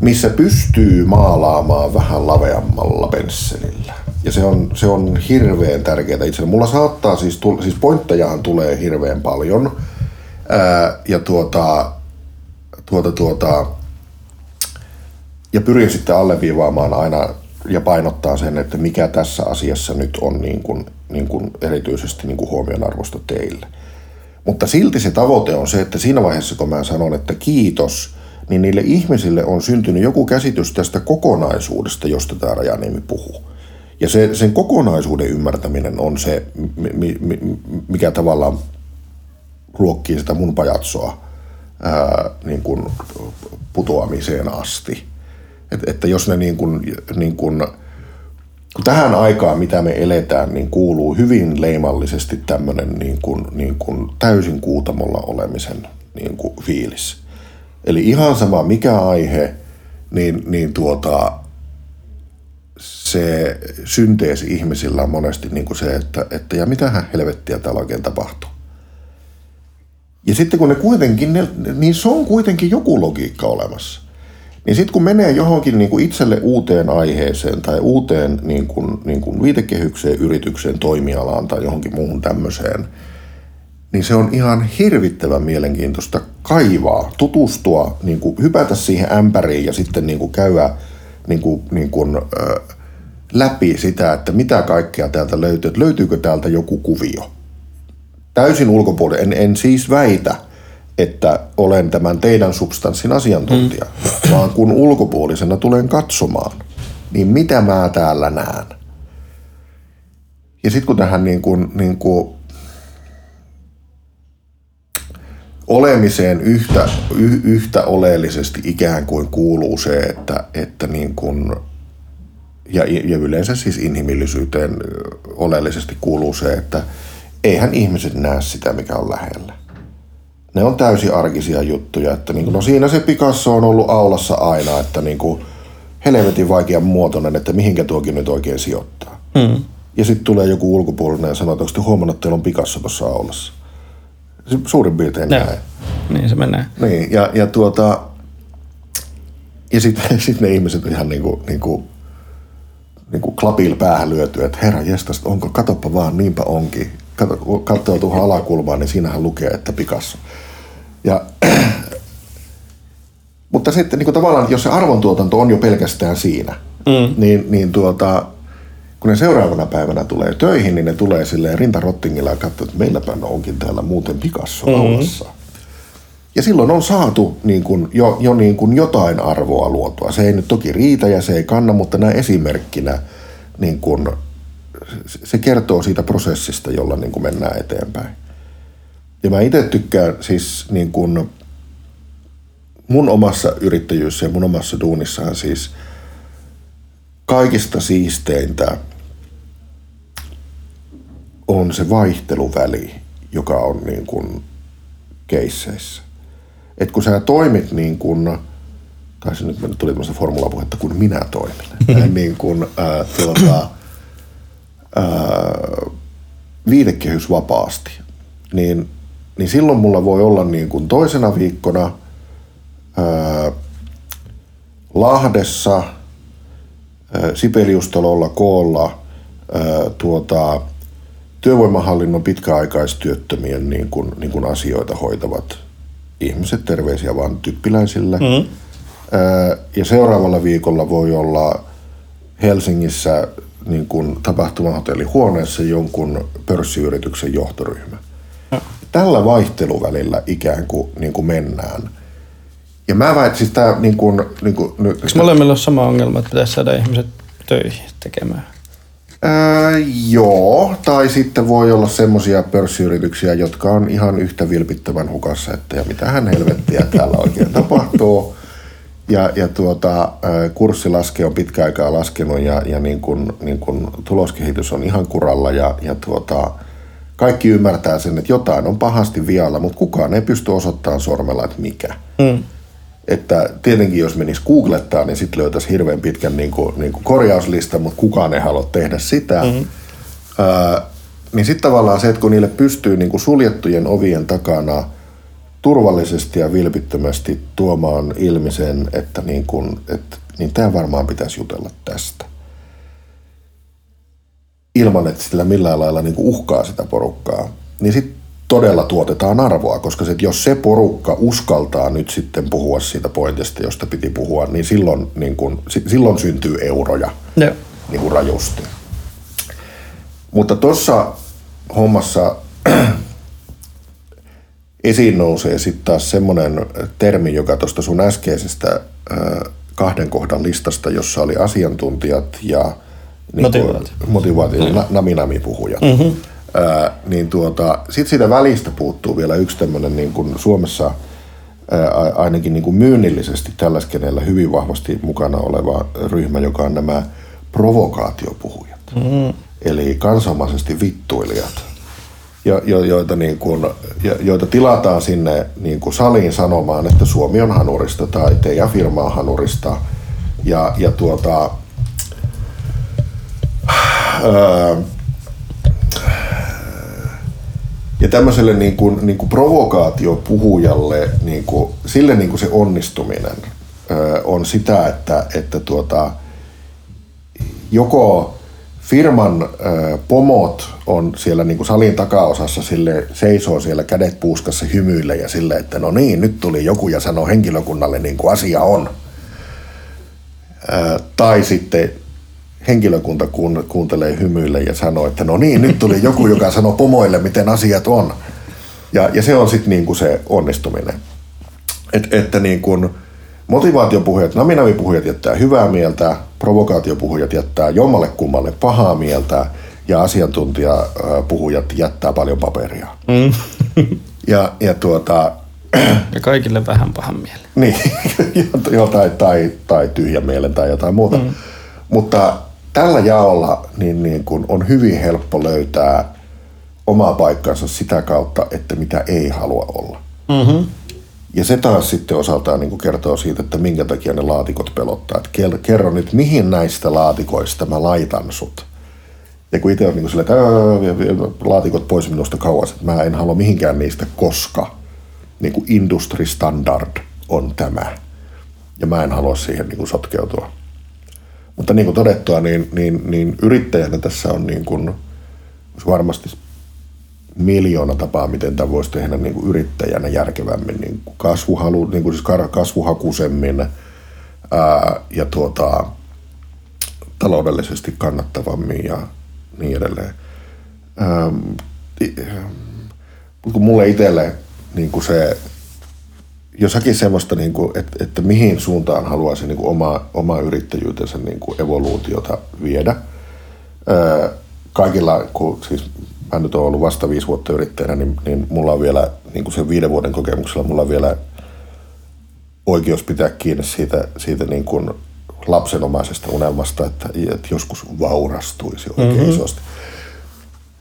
missä pystyy maalaamaan vähän laveammalla pensselillä. Ja se on, se on hirveän tärkeää itselle. Mulla saattaa siis, tulla, siis pointtejahan tulee hirveän paljon. Ää, ja tuota, tuota, tuota, ja pyrin sitten alleviivaamaan aina ja painottaa sen, että mikä tässä asiassa nyt on niin kuin, niin kuin erityisesti niin kuin huomionarvosta teille. Mutta silti se tavoite on se, että siinä vaiheessa kun mä sanon, että kiitos, niin niille ihmisille on syntynyt joku käsitys tästä kokonaisuudesta, josta tämä Rajaniemi puhuu. Ja se, sen kokonaisuuden ymmärtäminen on se, mi, mi, mikä tavallaan ruokkii sitä mun pajatsoa ää, niin kuin putoamiseen asti. Et, että jos ne niin kuin, niin kuin, kun tähän aikaan, mitä me eletään, niin kuuluu hyvin leimallisesti tämmöinen niin kuin, niin kuin täysin kuutamolla olemisen niin kuin fiilis. Eli ihan sama mikä aihe, niin, niin tuota, se synteesi ihmisillä on monesti niin kuin se, että, että ja mitähän helvettiä täällä oikein tapahtuu. Ja sitten kun ne kuitenkin, ne, niin se on kuitenkin joku logiikka olemassa. Niin sitten kun menee johonkin niin kuin itselle uuteen aiheeseen tai uuteen niin kuin, niin kuin viitekehykseen, yritykseen, toimialaan tai johonkin muuhun tämmöiseen, niin se on ihan hirvittävän mielenkiintoista kaivaa, tutustua, niin kuin hypätä siihen ämpäriin ja sitten niin kuin käydä niin kuin, niin kuin, äh, läpi sitä, että mitä kaikkea täältä löytyy, että löytyykö täältä joku kuvio. Täysin ulkopuolella, en, en siis väitä, että olen tämän teidän substanssin asiantuntija, mm. (coughs) vaan kun ulkopuolisena tulen katsomaan, niin mitä mä täällä näen. Ja sitten kun tähän niin kuin, niin kuin olemiseen yhtä, y, yhtä oleellisesti ikään kuin kuuluu se, että, että niin kuin, ja, ja yleensä siis inhimillisyyteen oleellisesti kuuluu se, että eihän ihmiset näe sitä, mikä on lähellä ne on täysin arkisia juttuja. Että niin kuin, no siinä se Picasso on ollut aulassa aina, että niin kuin, helvetin vaikea muotoinen, että mihinkä tuokin nyt oikein sijoittaa. Mm. Ja sitten tulee joku ulkopuolinen ja sanoo, että onko huomannut, että teillä on Picasso tuossa aulassa. Suurin piirtein ja. näin. Niin se menee. Niin, ja, ja tuota, ja sitten (laughs) sit ne ihmiset on ihan niin kuin, niin kuin, niin kuin klapil päähän lyöty, että herra jestas, onko, katoppa vaan, niinpä onkin katsoo tuohon alakulmaan, niin siinähän lukee, että Picasso. Ja, (clears throat) mutta sitten niin kuin tavallaan, jos se arvontuotanto on jo pelkästään siinä, mm. niin, niin tuota, kun ne seuraavana päivänä tulee töihin, niin ne tulee silleen rintarottingilla ja katsoo, että meilläpä onkin täällä muuten Picasso mm-hmm. Ja silloin on saatu niin kuin, jo, jo niin kuin jotain arvoa luotua. Se ei nyt toki riitä ja se ei kanna, mutta näin esimerkkinä niin kuin, se kertoo siitä prosessista, jolla niin kuin mennään eteenpäin. Ja mä itse tykkään siis niin kuin, mun omassa yrittäjyydessä ja mun omassa duunissahan siis kaikista siisteintä on se vaihteluväli, joka on niin kuin keisseissä. Et kun sä toimit niin kuin, tai se nyt tuli tämmöistä formulapuhetta, kun minä toimin, (laughs) niin kuin, ää, tuota, ää, viitekehys vapaasti, niin, niin silloin mulla voi olla niin kuin toisena viikkona ää, Lahdessa ää, Sipeliustalolla koolla ää, tuota, työvoimahallinnon pitkäaikaistyöttömien niin kuin, niin kuin asioita hoitavat ihmiset, terveisiä vaan typpiläisille. Mm. Ja seuraavalla viikolla voi olla Helsingissä niin kuin tapahtumahotellihuoneessa jonkun pörssiyrityksen johtoryhmä. Tällä vaihteluvälillä ikään kuin, niin kuin mennään. Ja mä väitän, siis tää niin kuin... Niin kuin, Eikö molemmilla ole sama ongelma, että pitäisi saada ihmiset töihin tekemään? Ää, joo, tai sitten voi olla semmoisia pörssiyrityksiä, jotka on ihan yhtä vilpittömän hukassa, että ja mitähän helvettiä täällä oikein tapahtuu. Ja, ja tuota, kurssi laske on pitkä aikaa laskenut ja, ja niin kun, niin kun tuloskehitys on ihan kuralla ja, ja tuota, kaikki ymmärtää sen, että jotain on pahasti vialla, mutta kukaan ei pysty osoittamaan sormella, että mikä. Mm. Että tietenkin jos menisi googlettaa, niin sitten löytäisi hirveän pitkän niin kuin, niin kuin korjauslista, mutta kukaan ei halua tehdä sitä. Mm-hmm. Ää, niin sitten tavallaan se, että kun niille pystyy niin kuin suljettujen ovien takana turvallisesti ja vilpittömästi tuomaan ilmi sen, että niin, kuin, että, niin tämä varmaan pitäisi jutella tästä. Ilman, että sillä millään lailla niin kuin uhkaa sitä porukkaa. Niin sitten todella tuotetaan arvoa, koska se, jos se porukka uskaltaa nyt sitten puhua siitä pointista, josta piti puhua, niin silloin, niin kun, silloin syntyy euroja no. niin kuin rajusti. Mutta tuossa hommassa esiin nousee sitten taas semmoinen termi, joka tuosta sun äskeisestä kahden kohdan listasta, jossa oli asiantuntijat ja niin motivaatio, motivaatio mm-hmm. naminami-puhujat. Mm-hmm Ää, niin tuota, sitten siitä välistä puuttuu vielä yksi tämmöinen niin kuin Suomessa ää, ainakin niin kuin myynnillisesti tällä skeneellä hyvin vahvasti mukana oleva ryhmä, joka on nämä provokaatiopuhujat. Mm. Eli kansanomaisesti vittuilijat, jo, jo, joita, niin kuin, jo, joita tilataan sinne niin kuin saliin sanomaan, että Suomi on hanurista tai teidän firma on hanurista. Ja, ja tuota, ää, ja tämmöiselle niin kuin, niin kuin provokaatiopuhujalle, niin kuin, sille niin kuin se onnistuminen ö, on sitä, että, että tuota, joko firman pomot on siellä niin kuin salin takaosassa, sille seisoo siellä kädet puuskassa hymyille ja sille, että no niin, nyt tuli joku ja sanoo henkilökunnalle niin kuin asia on. Tai sitten henkilökunta kuuntelee hymyille ja sanoo, että no niin, nyt tuli joku, joka sanoo pomoille, miten asiat on. Ja, ja se on sitten niinku se onnistuminen. Et, että niin kuin motivaatiopuhujat, naminavipuhujat jättää hyvää mieltä, provokaatiopuhujat jättää jommalle kummalle pahaa mieltä ja asiantuntijapuhujat jättää paljon paperia. Mm. (laughs) Ja, ja tuota, (clears throat) ja kaikille vähän pahan mielen. Niin, (laughs) jotain tai, tai tyhjän mielen tai jotain muuta. Mm. Mutta tällä jaolla niin, niin kun on hyvin helppo löytää omaa paikkansa sitä kautta, että mitä ei halua olla. Mm-hmm. Ja se taas sitten osaltaan niin kertoo siitä, että minkä takia ne laatikot pelottaa. Että kerro nyt, mihin näistä laatikoista mä laitan sut. Ja kun itse on niin silleen, että laatikot pois minusta kauas, että mä en halua mihinkään niistä, koska niin kuin industry standard on tämä. Ja mä en halua siihen niin kuin sotkeutua. Mutta niin kuin todettua, niin, niin, niin yrittäjänä tässä on niin kuin, varmasti miljoona tapaa, miten tämä voisi tehdä niin kuin yrittäjänä järkevämmin, niin kuin kasvuhalu, niin kuin siis kasvuhakuisemmin ää, ja tuota, taloudellisesti kannattavammin ja niin edelleen. Mutta kun mulle itselle niin kuin se jos hakisi semmoista, niin kuin, että, että mihin suuntaan haluaisi niin kuin oma, oma yrittäjyytensä niin kuin evoluutiota viedä. Öö, kaikilla, kun siis mä nyt olen ollut vasta viisi vuotta yrittäjänä, niin, niin mulla on vielä niin kuin sen viiden vuoden kokemuksella, mulla on vielä oikeus pitää kiinni siitä, siitä niin kuin lapsenomaisesta unelmasta, että, että joskus vaurastuisi oikein mm-hmm. isosti.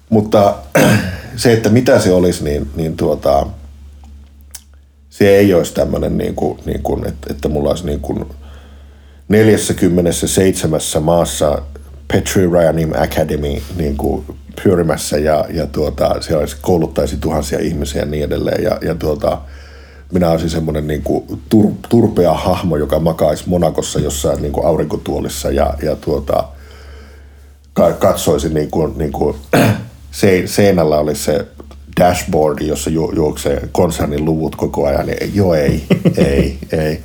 Mutta (clears throat) se, että mitä se olisi, niin, niin tuota, se ei olisi tämmöinen, niin kuin, niin kuin, että, että mulla olisi niin kuin 47 maassa Petri Ryanim Academy niin kuin pyörimässä ja, ja tuota, se olisi, kouluttaisi tuhansia ihmisiä ja niin edelleen. Ja, ja tuota, minä olisin semmoinen niin kuin tur, turpea hahmo, joka makaisi Monakossa jossain niin kuin aurinkotuolissa ja, ja tuota, katsoisi niin kuin, niin kuin (clears throat) se, seinällä oli se dashboard, jossa ju, juoksee konsernin luvut koko ajan. Niin, joo, ei, (laughs) ei, ei.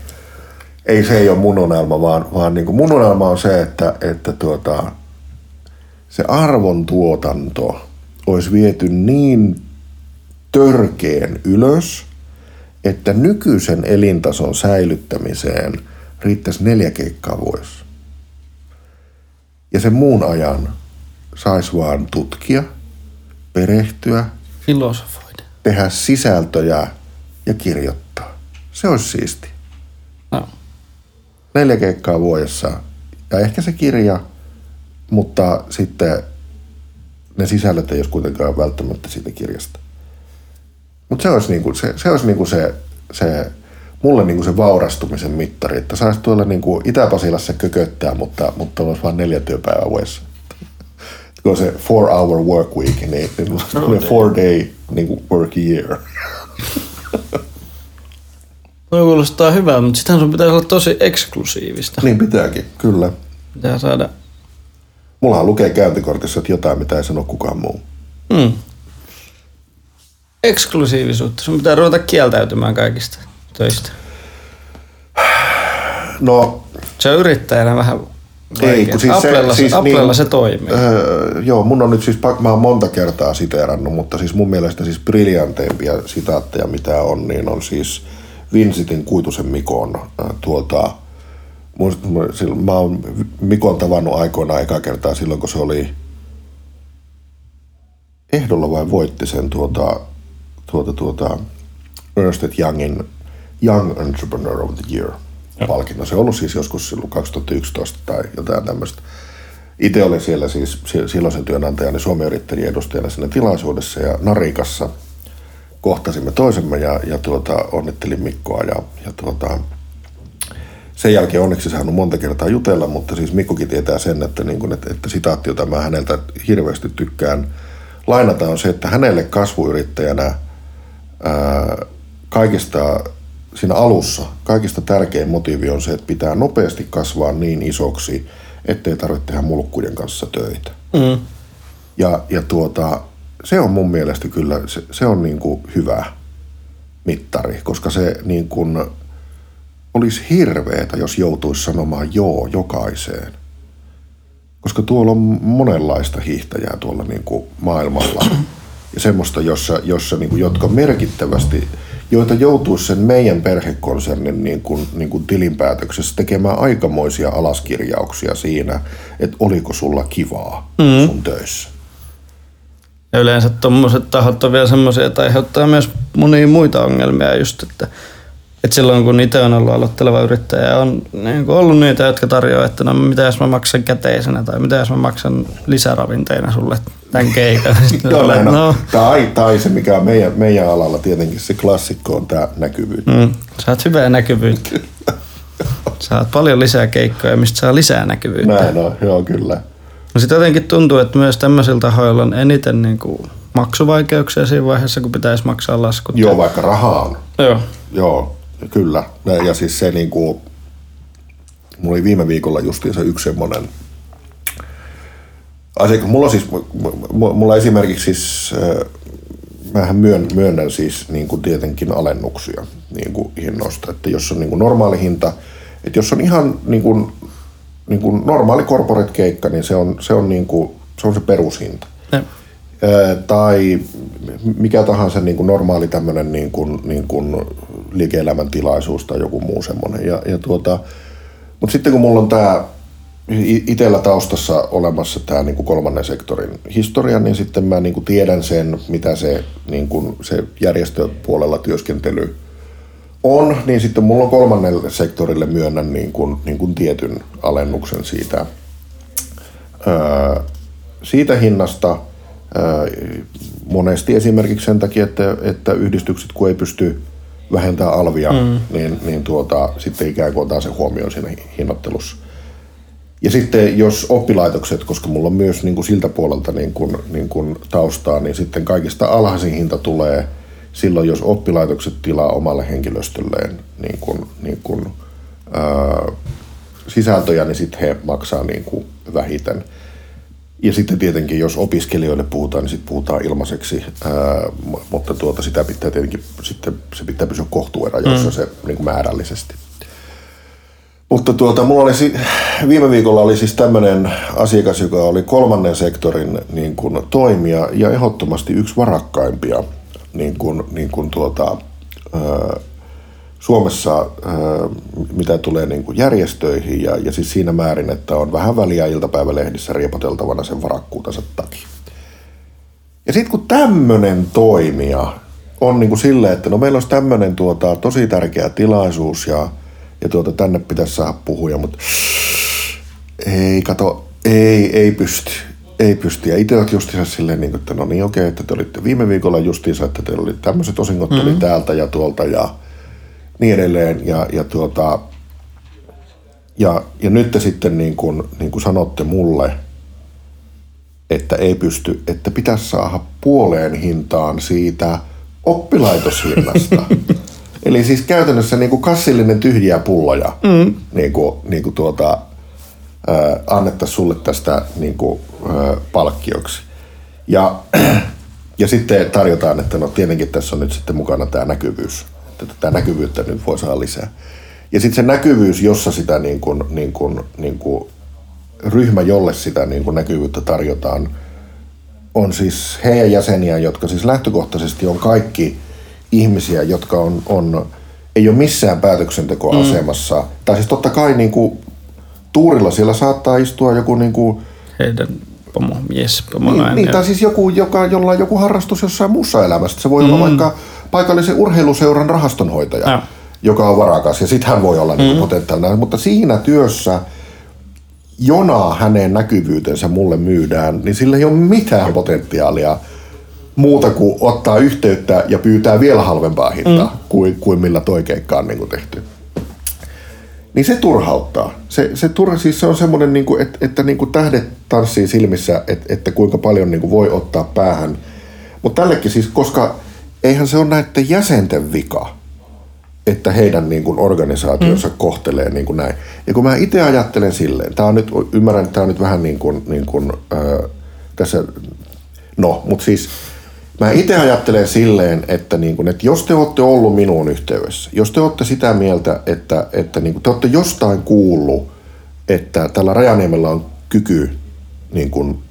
Ei se ei ole mun unelma, vaan, vaan niin kuin mun unelma on se, että, että tuota, se arvon tuotanto olisi viety niin törkeen ylös, että nykyisen elintason säilyttämiseen riittäisi neljä keikkaa vuodessa. Ja sen muun ajan saisi vaan tutkia, perehtyä, Filosofoida. tehdä sisältöjä ja kirjoittaa. Se olisi siisti. No. Neljä keikkaa vuodessa ja ehkä se kirja, mutta sitten ne sisällöt ei olisi kuitenkaan välttämättä siitä kirjasta. Mutta se olisi, niinku, se, se, olisi niinku se, se, mulle niinku se vaurastumisen mittari, että saisi tuolla niinku Itä-Pasilassa kököttää, mutta, mutta olisi vain neljä työpäivää vuodessa. (laughs) Kun se four hour work week, niin, niin four, four day niinku work year. (laughs) Toi kuulostaa hyvää, mutta sitähän sun pitäisi olla tosi eksklusiivista. niin pitääkin, kyllä. Pitää saada... Mullahan lukee käyntikortissa, että jotain, mitä ei sano kukaan muu. Mm. Eksklusiivisuutta. Sun pitää ruveta kieltäytymään kaikista töistä. No, Se on yrittäjänä vähän Ei, kun siis se- Applella, se, siis Applella niin- se toimii. Öö, joo, mun on nyt siis, mä oon monta kertaa siteerannut, mutta siis mun mielestä siis briljanteimpia sitaatteja, mitä on, niin on siis Vinsitin Kuitusen Mikon äh, mä- silloin- mä oon Mikon tavannut aikoinaan eka kertaa silloin, kun se oli ehdolla vai voitti sen tuota, tuota, tuota Ernst Youngin Young Entrepreneur of the Year palkinto. Se on ollut siis joskus silloin 2011 tai jotain tämmöistä. Itse olin siellä siis si- silloisen työnantajani Suomen yrittäjien edustajana siinä tilaisuudessa ja Narikassa kohtasimme toisemme ja, ja tuota, onnittelin Mikkoa ja, ja tuota, sen jälkeen onneksi saanut monta kertaa jutella, mutta siis Mikkokin tietää sen, että, niin kuin, että, että sitaatti, jota mä häneltä hirveästi tykkään lainata, on se, että hänelle kasvuyrittäjänä ää, kaikista siinä alussa, kaikista tärkein motiivi on se, että pitää nopeasti kasvaa niin isoksi, ettei tarvitse tehdä mulkkujen kanssa töitä. Mm. Ja, ja tuota, se on mun mielestä kyllä, se, se on niin kuin hyvä mittari, koska se niin kuin olisi hirveetä, jos joutuisi sanomaan joo jokaiseen. Koska tuolla on monenlaista hiihtäjää tuolla niin kuin maailmalla. Ja semmoista, jossa, jossa niin kuin, jotka merkittävästi, joita joutuisi sen meidän perhekonsernin niin kuin, niin kuin tilinpäätöksessä tekemään aikamoisia alaskirjauksia siinä, että oliko sulla kivaa mm. sun töissä. Ja yleensä tuommoiset tahot on vielä semmoisia, että aiheuttaa myös monia muita ongelmia just, että, että silloin kun itse on ollut aloitteleva yrittäjä, on niin kuin ollut niitä, jotka tarjoaa, että no mitä jos mä maksan käteisenä tai mitä jos mä maksan lisäravinteina sulle tämän (laughs) keikan. Joo, olet, on. no, tai, tai se, mikä on meidän, meidän alalla tietenkin se klassikko on tämä näkyvyys. Mm. mm, saat hyvää näkyvyyttä. (laughs) Saat paljon lisää keikkoja, mistä saa lisää näkyvyyttä. Näin on, joo kyllä. No sitten jotenkin tuntuu, että myös tämmöisillä tahoilla on eniten niin kuin maksuvaikeuksia siinä vaiheessa, kun pitäisi maksaa laskut. Joo, vaikka rahaa on. Joo. Joo, kyllä. Ja, ja siis se niinku, mulla oli viime viikolla justiinsa yksi semmonen asia, kun mulla on siis, mu- mulla esimerkiksi siis, äh, mähän myön, myönnän siis niin kuin tietenkin alennuksia niin kuin hinnoista, että jos on niin kuin normaali hinta, että jos on ihan niin kuin, niin kuin normaali corporate keikka, niin se on se, on niin kuin, se, on se perushinta. Ja. Ää, tai mikä tahansa niin kuin normaali tämmöinen niin kuin, niin kuin liike-elämän tilaisuus tai joku muu semmoinen. Ja, ja tuota, mutta sitten kun mulla on tämä itsellä taustassa olemassa tämä niin kuin kolmannen sektorin historia, niin sitten mä niin kuin tiedän sen, mitä se, niin kuin se järjestöpuolella työskentely On, niin sitten mulla on kolmannelle sektorille myönnän niin kuin, niin kuin tietyn alennuksen siitä, öö, siitä hinnasta. Öö, monesti esimerkiksi sen takia, että, että yhdistykset kun ei pysty vähentämään alvia, mm. niin, niin tuota, sitten ikään kuin ottaa se huomioon siinä hinnoittelussa. Ja sitten jos oppilaitokset, koska mulla on myös niin kuin siltä puolelta niin kuin, niin kuin taustaa, niin sitten kaikista alhaisin hinta tulee silloin, jos oppilaitokset tilaa omalle henkilöstölleen niin kuin, niin kuin, ää, sisältöjä, niin sitten he maksaa niin kuin vähiten. Ja sitten tietenkin, jos opiskelijoille puhutaan, niin sitten puhutaan ilmaiseksi, ää, mutta tuota, sitä pitää tietenkin, sitten se pitää pysyä kohtuerajoissa mm. se niin kuin määrällisesti. Mutta tuota, mulla oli, viime viikolla oli siis tämmöinen asiakas, joka oli kolmannen sektorin niin kuin, toimija ja ehdottomasti yksi varakkaimpia niin kuin, niin kuin tuota, ää, Suomessa, mitä tulee niin kuin järjestöihin ja, ja siis siinä määrin, että on vähän väliä iltapäivälehdissä riepoteltavana sen varakkuutensa takia. Ja sitten kun tämmöinen toimija on niin kuin silleen, että no meillä olisi tämmöinen tuota, tosi tärkeä tilaisuus ja ja tuota, tänne pitäisi saada puhuja, mutta ei, kato, ei, ei pysty. Ei pysty. Ja itse olet justiinsa silleen, niin että no niin okei, että te olitte viime viikolla justiinsa, että teillä oli tämmöiset osingot mm-hmm. tuli täältä ja tuolta ja niin edelleen. Ja, ja, tuota, ja, ja nyt te sitten niin kuin, niin kuin sanotte mulle, että ei pysty, että pitäisi saada puoleen hintaan siitä oppilaitoshinnasta. (laughs) Eli siis käytännössä niin kuin kassillinen tyhjiä pulloja mm. niin kuin, niin kuin tuota, äh, annettaisiin sulle tästä niin kuin, äh, palkkioksi. Ja, (clears throat) ja sitten tarjotaan, että no tietenkin tässä on nyt sitten mukana tämä näkyvyys. Että tätä näkyvyyttä nyt voi saada lisää. Ja sitten se näkyvyys, jossa sitä niin kuin, niin kuin, niin kuin ryhmä, jolle sitä niin kuin näkyvyyttä tarjotaan, on siis heidän jäseniä, jotka siis lähtökohtaisesti on kaikki – ihmisiä, jotka on, on ei ole missään päätöksentekoasemassa. Mm. Tai siis totta kai niin kuin, tuurilla siellä saattaa istua joku niin kuin, heidän pomo, mies, pomo niin, niin, tai siis joku, joka, jolla on joku harrastus jossain muussa elämässä. Se voi mm. olla vaikka paikallisen urheiluseuran rahastonhoitaja, ja. joka on varakas, ja sitten hän voi olla mm. niin potentiaalinen. Mutta siinä työssä, jona hänen näkyvyytensä mulle myydään, niin sillä ei ole mitään potentiaalia – muuta kuin ottaa yhteyttä ja pyytää vielä halvempaa hintaa mm. kuin, kuin millä toi keikka on niin kuin tehty. Niin se turhauttaa. Se, se, turha, siis se on semmoinen, niin kuin, että, että niin kuin tähdet tanssii silmissä, että, että kuinka paljon niin kuin voi ottaa päähän. Mutta tällekin siis, koska eihän se ole näiden jäsenten vika, että heidän niin kuin organisaationsa mm. kohtelee niin kuin näin. Ja kun mä itse ajattelen silleen, tämä on nyt, ymmärrän, että tämä on nyt vähän niin kuin, niin kuin äh, tässä, no, mutta siis Mä itse ajattelen silleen, että, niin kun, että jos te olette ollut minuun yhteydessä, jos te olette sitä mieltä, että, että niin kun, te olette jostain kuullut, että tällä Rajaniemellä on kyky niin kun,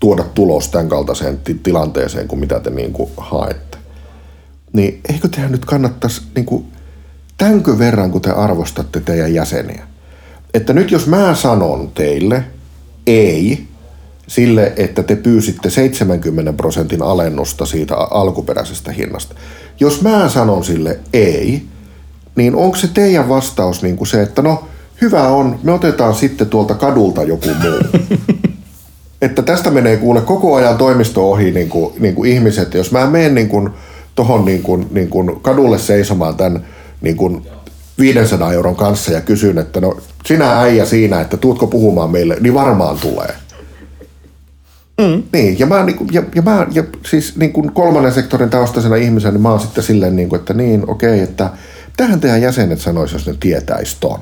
tuoda tulos tämän kaltaiseen tilanteeseen kuin mitä te niin kun, haette, niin eikö tehdä nyt kannattaisi niin kun, tänkö verran, kun te arvostatte teidän jäseniä. Että nyt jos mä sanon teille ei, sille, että te pyysitte 70 prosentin alennusta siitä alkuperäisestä hinnasta. Jos mä sanon sille ei, niin onko se teidän vastaus niin kuin se, että no hyvä on, me otetaan sitten tuolta kadulta joku muu. (laughs) että tästä menee kuule koko ajan toimisto ohi niin kuin, niin kuin ihmiset. Jos mä menen niin kuin, tohon niin kuin, niin kuin kadulle seisomaan tämän niin kuin 500 euron kanssa ja kysyn, että no sinä äijä siinä, että tuutko puhumaan meille, niin varmaan tulee. Mm. Niin, ja mä, niin kuin, ja, ja mä ja siis niin kuin kolmannen sektorin taustaisena ihmisenä, niin mä oon sitten silleen, niin kuin, että niin, okei, okay, että tähän teidän jäsenet sanois, jos ne tietäisi ton.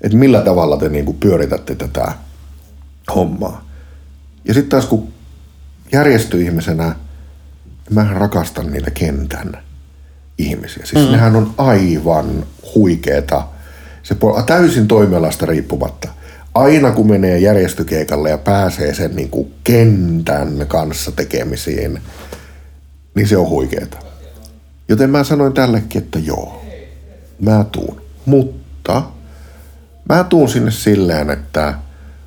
Että millä tavalla te niin kuin pyöritätte tätä hommaa. Ja sitten taas kun järjestöihmisenä, mä rakastan niitä kentän ihmisiä. Siis mm. nehän on aivan huikeeta. Se täysin toimialasta riippumatta – aina kun menee järjestökeikalle ja pääsee sen niin kuin kentän kanssa tekemisiin, niin se on huikeeta. Joten mä sanoin tällekin, että joo, mä tuun. Mutta mä tuun sinne silleen, että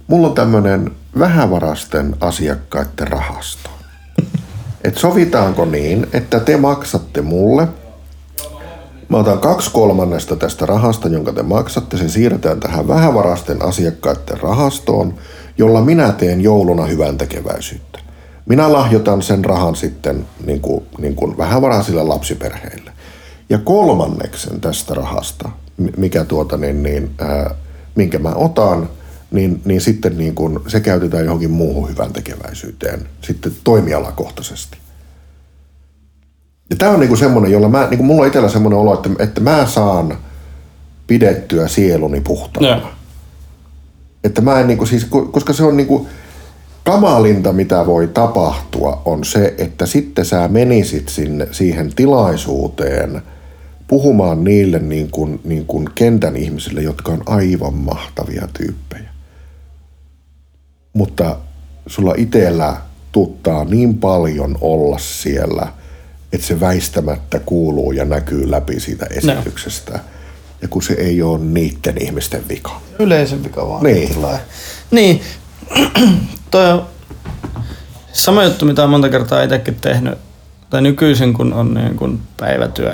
mulla on tämmöinen vähävarasten asiakkaiden rahasto. Et sovitaanko niin, että te maksatte mulle Mä otan kaksi kolmannesta tästä rahasta, jonka te maksatte. Se siirretään tähän vähävarasten asiakkaiden rahastoon, jolla minä teen jouluna hyvän tekeväisyyttä. Minä lahjoitan sen rahan sitten niin kuin, niin kuin vähävaraisille lapsiperheille. Ja kolmanneksen tästä rahasta, mikä tuota niin, niin, ää, minkä mä otan, niin, niin sitten niin kun se käytetään johonkin muuhun hyvän tekeväisyyteen, sitten toimialakohtaisesti. Ja tämä on niinku semmoinen, jolla mä, niinku mulla on itsellä semmoinen olo, että, että mä saan pidettyä sieluni puhtaana. Joo. Että mä en niinku siis, koska se on niinku, kamalinta, mitä voi tapahtua, on se, että sitten sä menisit sinne, siihen tilaisuuteen puhumaan niille niin kuin, niin kuin kentän ihmisille, jotka on aivan mahtavia tyyppejä. Mutta sulla itsellä tuttaa niin paljon olla siellä, että se väistämättä kuuluu ja näkyy läpi siitä esityksestä. No. Ja kun se ei ole niiden ihmisten vika. Yleisen vika vaan. Niin. Tulee. Niin. (clears throat) Toi on sama juttu, mitä on monta kertaa itsekin tehnyt. Tai nykyisin, kun on niin kuin päivätyö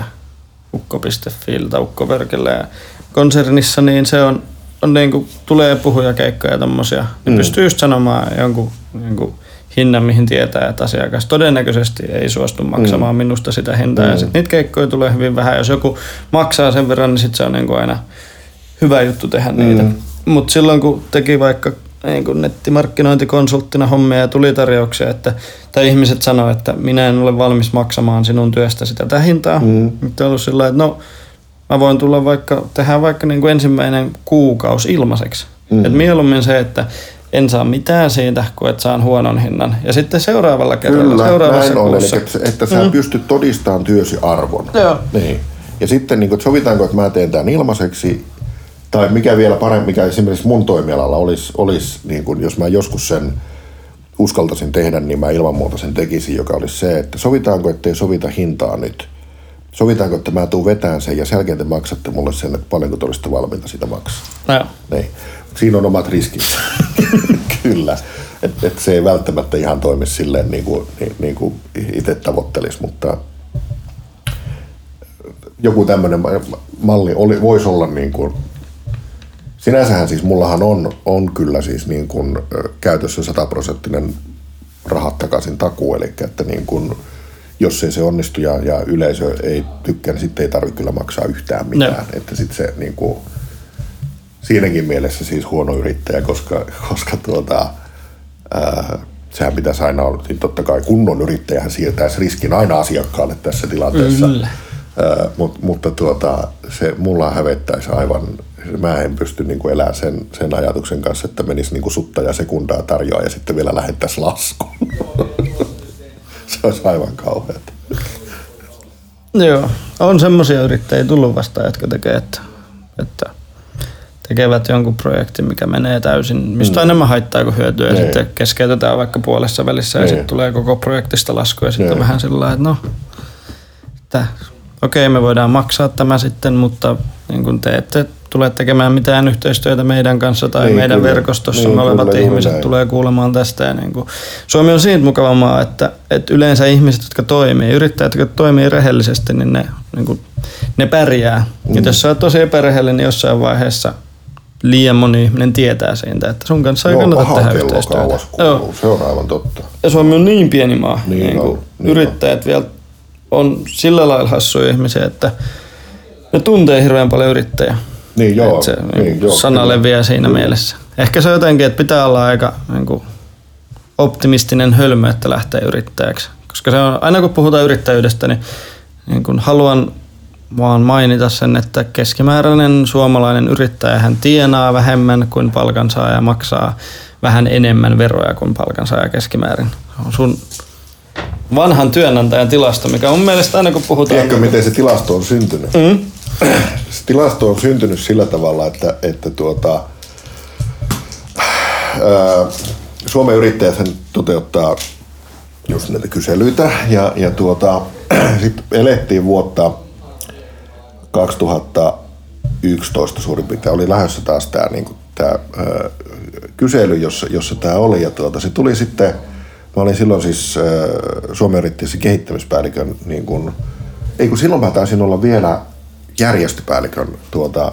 ukko.fi tai ukkoverkillä ja konsernissa, niin se on, on niin kuin, tulee puhujakeikkoja ja tommosia. Niin mm. pystyy just sanomaan jonkun niin kuin, hinnan, mihin tietää, että asiakas todennäköisesti ei suostu maksamaan mm. minusta sitä hintaa. Mm. Ja sitten niitä keikkoja tulee hyvin vähän. Jos joku maksaa sen verran, niin sitten se on niin kuin aina hyvä juttu tehdä niitä. Mm. Mutta silloin kun teki vaikka niin kuin nettimarkkinointikonsulttina hommia ja tuli tarjouksia, että, tai ihmiset sanoi, että minä en ole valmis maksamaan sinun työstäsi tätä hintaa. Mm. Nyt on ollut sillä että no, mä voin tulla vaikka, tehdä vaikka niin kuin ensimmäinen kuukausi ilmaiseksi. Mm. Et mieluummin se, että en saa mitään siitä, kun et saan huonon hinnan. Ja sitten seuraavalla kerralla, Kyllä, seuraavassa näin kuussa. On, eli että, että sä mm. pystyt todistamaan työsi arvon. Joo. Niin. Ja sitten niin kuin, että sovitaanko, että mä teen tämän ilmaiseksi, tai mikä vielä parempi, mikä esimerkiksi mun toimialalla olisi, olisi niin kuin, jos mä joskus sen uskaltaisin tehdä, niin mä ilman muuta sen tekisin, joka olisi se, että sovitaanko, ettei sovita hintaa nyt. Sovitaanko, että mä tuun vetään sen ja sen jälkeen te maksatte mulle sen, että paljonko te olisitte valmiita sitä maksaa. No. Niin. Siinä on omat riskinsä. (laughs) Kyllä. Että et se ei välttämättä ihan toimi silleen niin kuin, niin, niin kuin itse tavoittelisi, mutta joku tämmöinen malli oli, voisi olla niin kuin, sinänsähän siis mullahan on, on kyllä siis niin kuin käytössä sataprosenttinen rahat takaisin takuu, eli että niin kuin, jos ei se onnistu ja, ja yleisö ei tykkää, niin sitten ei tarvitse kyllä maksaa yhtään mitään. No. Että sitten se niin kuin, siinäkin mielessä siis huono yrittäjä, koska, koska tuota, ää, sehän pitäisi aina olla, niin totta kai kunnon yrittäjähän siirtäisi riskin aina asiakkaalle tässä tilanteessa. Mm. Ää, mut, mutta tuota, se mulla hävettäisi aivan, mä en pysty niin kuin elämään sen, sen ajatuksen kanssa, että menisi niin kuin sutta ja sekundaa tarjoaa ja sitten vielä lähettäisi laskun. (laughs) se olisi aivan kauheata. Joo, on semmoisia yrittäjiä tullut vastaan, jotka tekee, että, että tekevät jonkun projektin, mikä menee täysin, mistä mm. enemmän haittaa kuin hyötyä, ja sitten keskeytetään vaikka puolessa välissä, ja sitten tulee koko projektista lasku, ja sitten vähän sillä että no, että okei, okay, me voidaan maksaa tämä sitten, mutta niin kun te ette tule tekemään mitään yhteistyötä meidän kanssa tai niin, meidän kyllä. verkostossa niin, olevat kyllä, ihmiset näin. tulee kuulemaan tästä. Ja niin kuin, Suomi on siitä mukava maa, että, että yleensä ihmiset, jotka toimii, yrittäjät, jotka toimii rehellisesti, niin ne, niin kuin, ne pärjää. Mm. Ja jos sä oot tosi epärehellinen niin jossain vaiheessa, liian moni ihminen tietää siitä, että sun kanssa ei kannata tehdä yhteistyötä. Joo. Se on aivan totta. Ja Suomi on niin pieni maa. Niin, niin kuin niin yrittäjät on. vielä on sillä lailla hassuja ihmisiä, että ne tuntee hirveän paljon yrittäjää. Niin joo. Se niin, niin joo, sana kyllä. leviää siinä kyllä. mielessä. Ehkä se on jotenkin, että pitää olla aika niin kuin, optimistinen hölmö, että lähtee yrittäjäksi. Koska se on, aina kun puhutaan yrittäjyydestä, niin, niin kun haluan vaan mainita sen, että keskimääräinen suomalainen yrittäjä hän tienaa vähemmän kuin palkansaaja maksaa vähän enemmän veroja kuin palkansaaja keskimäärin. Se on sun vanhan työnantajan tilasto, mikä on mun mielestä aina kun puhutaan... Tiedätkö, miten se tilasto on syntynyt? Mm? Tilasto on syntynyt sillä tavalla, että, että tuota, ää, Suomen yrittäjät toteuttaa just näitä kyselyitä ja, ja tuota, (clears throat) sitten elettiin vuotta 2011 suurin piirtein oli lähdössä taas tämä niin kysely, jossa, jossa tämä oli. Ja tuota, se tuli sitten, mä olin silloin siis ää, Suomen yrittäjässä kehittämispäällikön, niin kun, ei kun silloin mä taisin olla vielä järjestöpäällikön tuota,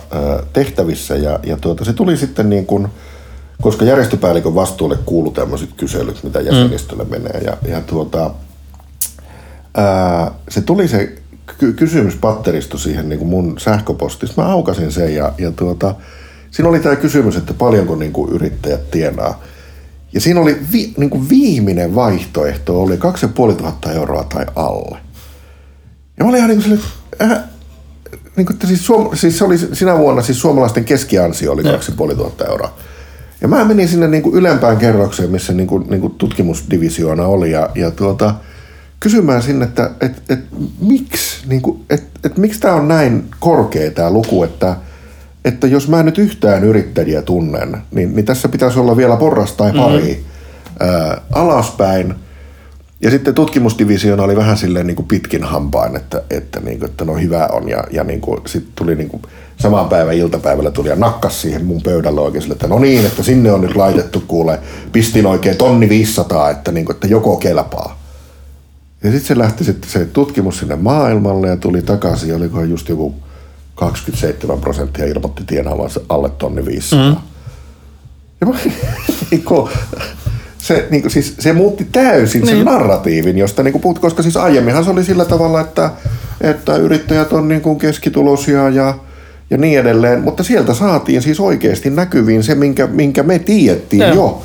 tehtävissä ja, ja tuota, se tuli sitten niin kuin, koska järjestöpäällikön vastuulle kuuluu tämmöiset kyselyt, mitä jäsenistölle mm. menee ja, ja tuota, ää, se tuli se ky- kysymyspatteristo siihen niin kuin mun sähköpostissa. Mä aukasin sen ja, ja tuota, siinä oli tämä kysymys, että paljonko niin kuin yrittäjät tienaa. Ja siinä oli vi, niin kuin viimeinen vaihtoehto, oli 2500 euroa tai alle. Ja mä olin ihan niin kuin sille, äh, niin kuin, että siis, suom, siis se oli sinä vuonna siis suomalaisten keskiansio oli 2500 euroa. Ja mä menin sinne niin kuin ylempään kerrokseen, missä niin kuin, niin kuin tutkimusdivisioona oli ja, ja tuota, kysymään sinne, että et, et, miksi, niin kuin, et, et, miksi tämä on näin korkea tämä luku, että, että jos mä nyt yhtään yrittäjiä tunnen, niin, niin tässä pitäisi olla vielä porras tai pari mm. ää, alaspäin – ja sitten tutkimusdivisioona oli vähän silleen niin kuin pitkin hampain, että, että, niin kuin, että no hyvä on. Ja, ja niin kuin, sitten tuli niin kuin, saman päivän iltapäivällä tuli ja nakkas siihen mun pöydälle oikein sille, että no niin, että sinne on nyt laitettu kuule, pistin oikein tonni 500, että, niin kuin, että joko kelpaa. Ja sitten se lähti sitten se tutkimus sinne maailmalle ja tuli takaisin, olikohan just joku 27 prosenttia ilmoitti tienaavansa alle tonni 500. Mm. Ja mä, (laughs) niin kuin, se, niin kuin, siis, se muutti täysin niin. sen narratiivin, josta niin kuin puhut, koska siis aiemminhan se oli sillä tavalla, että, että yrittäjät on niin kuin keskitulosia ja, ja niin edelleen, mutta sieltä saatiin siis oikeasti näkyviin se, minkä, minkä me tiedettiin ja. jo,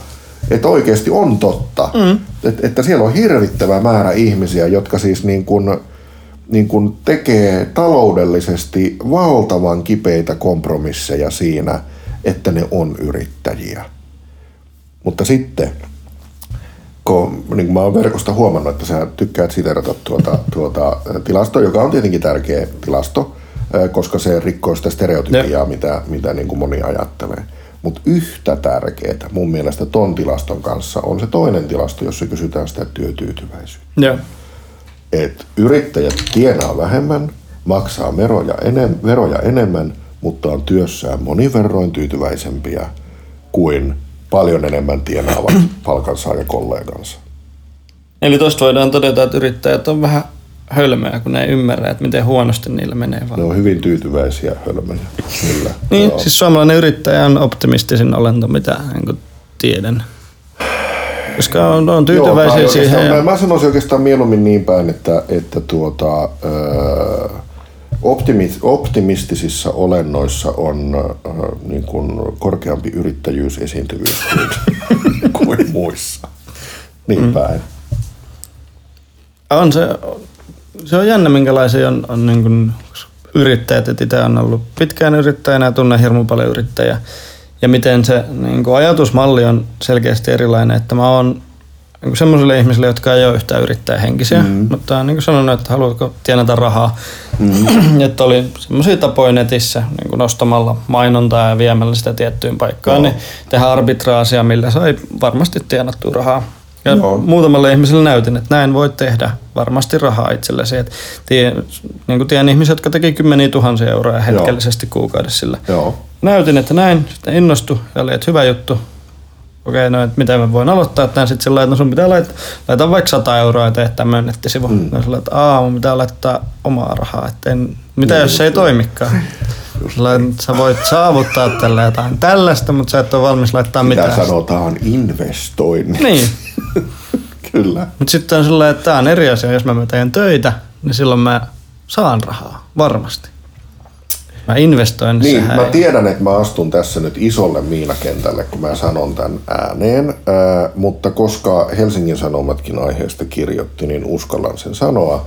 että oikeasti on totta. Mm. Et, että siellä on hirvittävä määrä ihmisiä, jotka siis niin kuin, niin kuin tekee taloudellisesti valtavan kipeitä kompromisseja siinä, että ne on yrittäjiä. Mutta sitten kun, niin mä oon verkosta huomannut, että sä tykkäät siterata tuota, tuota tilastoa, joka on tietenkin tärkeä tilasto, koska se rikkoo sitä stereotypiaa, mitä, mitä niin kuin moni ajattelee. Mutta yhtä tärkeää mun mielestä ton tilaston kanssa on se toinen tilasto, jossa kysytään sitä työtyytyväisyyttä. Joo. Et yrittäjät tienaa vähemmän, maksaa veroja, enem, veroja enemmän, mutta on työssään moniverroin tyytyväisempiä kuin paljon enemmän tienaavat palkansaajakollegansa. Eli tuosta voidaan todeta, että yrittäjät on vähän hölmöjä, kun ne ei ymmärrä, että miten huonosti niillä menee. Vaan. Ne on hyvin tyytyväisiä hölmöjä, kyllä. niin, Joo. siis suomalainen yrittäjä on optimistisin olento, mitä niin tiedän. Koska on, on tyytyväisiä Joo, siihen. Ja... Mä sanoisin oikeastaan mieluummin niin päin, että, että tuota, öö, optimistisissa olennoissa on äh, niin kuin korkeampi yrittäjyysesiintyvyys kuin, (laughs) kuin muissa. Niin mm. päin. On se, se on jännä, minkälaisia on, on niin kuin yrittäjät. Et itse on ollut pitkään yrittäjänä ja tunnen hirmu paljon yrittäjää. Ja miten se niin kuin ajatusmalli on selkeästi erilainen. Että mä oon niin semmoisille ihmisille, jotka ei ole yhtään yrittäjähenkisiä, mm. mutta on niin kuin sanonut, että haluatko tienata rahaa. Mm. (clears throat) että oli semmoisia tapoja netissä niin kuin nostamalla mainontaa ja viemällä sitä tiettyyn paikkaan, no. niin tehdä arbitraasia, millä sai varmasti tienattua rahaa. Ja Joo. muutamalle ihmiselle näytin, että näin voit tehdä varmasti rahaa itsellesi. Et tie, niin kuin tiedän ihmisiä, jotka teki kymmeniä tuhansia euroja hetkellisesti Joo. kuukaudessa sillä. Joo. Näytin, että näin, sitten innostui ja oli, että hyvä juttu, okei, no että miten mä voin aloittaa tämän sitten sillä että no sun pitää laittaa, laittaa vaikka 100 euroa ja tehdä tämmöinen nettisivu. Mm. No sillä että aah, mun pitää laittaa omaa rahaa, että en, mitä niin, jos se ei toimikaan. Sillä, sä voit saavuttaa tällä jotain tällaista, mutta sä et ole valmis laittaa mitään. Mitä sanotaan investoinnit. Niin. (laughs) Kyllä. Mutta sitten on sellainen, että tämä on eri asia, jos mä teen töitä, niin silloin mä saan rahaa, varmasti. Mä investoin Niin, mä tiedän, että mä astun tässä nyt isolle miinakentälle, kun mä sanon tämän ääneen, äh, mutta koska Helsingin Sanomatkin aiheesta kirjoitti, niin uskallan sen sanoa.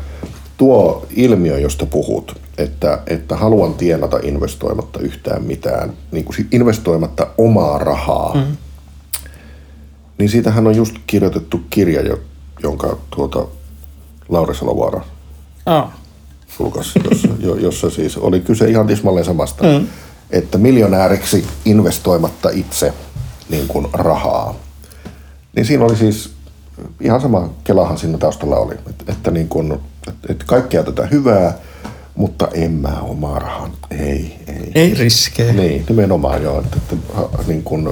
Tuo ilmiö, josta puhut, että, että haluan tienata investoimatta yhtään mitään, niin kuin investoimatta omaa rahaa, mm. niin siitähän on just kirjoitettu kirja, jonka tuota Lauri Salovaara oh julkaisi, jossa, jossa siis oli kyse ihan tismalleen samasta, mm. että miljonääriksi investoimatta itse niin kuin rahaa. Niin siinä oli siis ihan sama kelahan siinä taustalla oli, että, että, niin kuin, että, että kaikkea tätä hyvää, mutta en mä omaa rahaa. Ei, ei. Ei riskejä. Niin, nimenomaan joo. Että, että, niin kuin,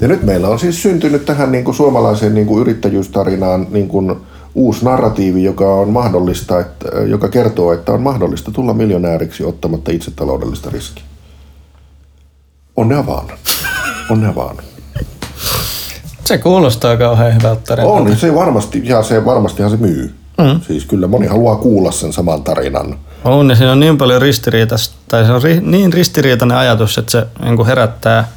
ja nyt meillä on siis syntynyt tähän niin kuin suomalaiseen niin kuin yrittäjyystarinaan niin kuin uusi narratiivi, joka on mahdollista, että, joka kertoo, että on mahdollista tulla miljonääriksi ottamatta itse taloudellista riskiä. Onnea vaan. Onnea vaan. Se kuulostaa kauhean hyvältä tarinalta. On, se varmasti, ja se varmastihan se myy. Mm. Siis kyllä moni haluaa kuulla sen saman tarinan. On, ja siinä on niin paljon ristiriitaista, tai se on ri, niin ristiriitainen ajatus, että se niin herättää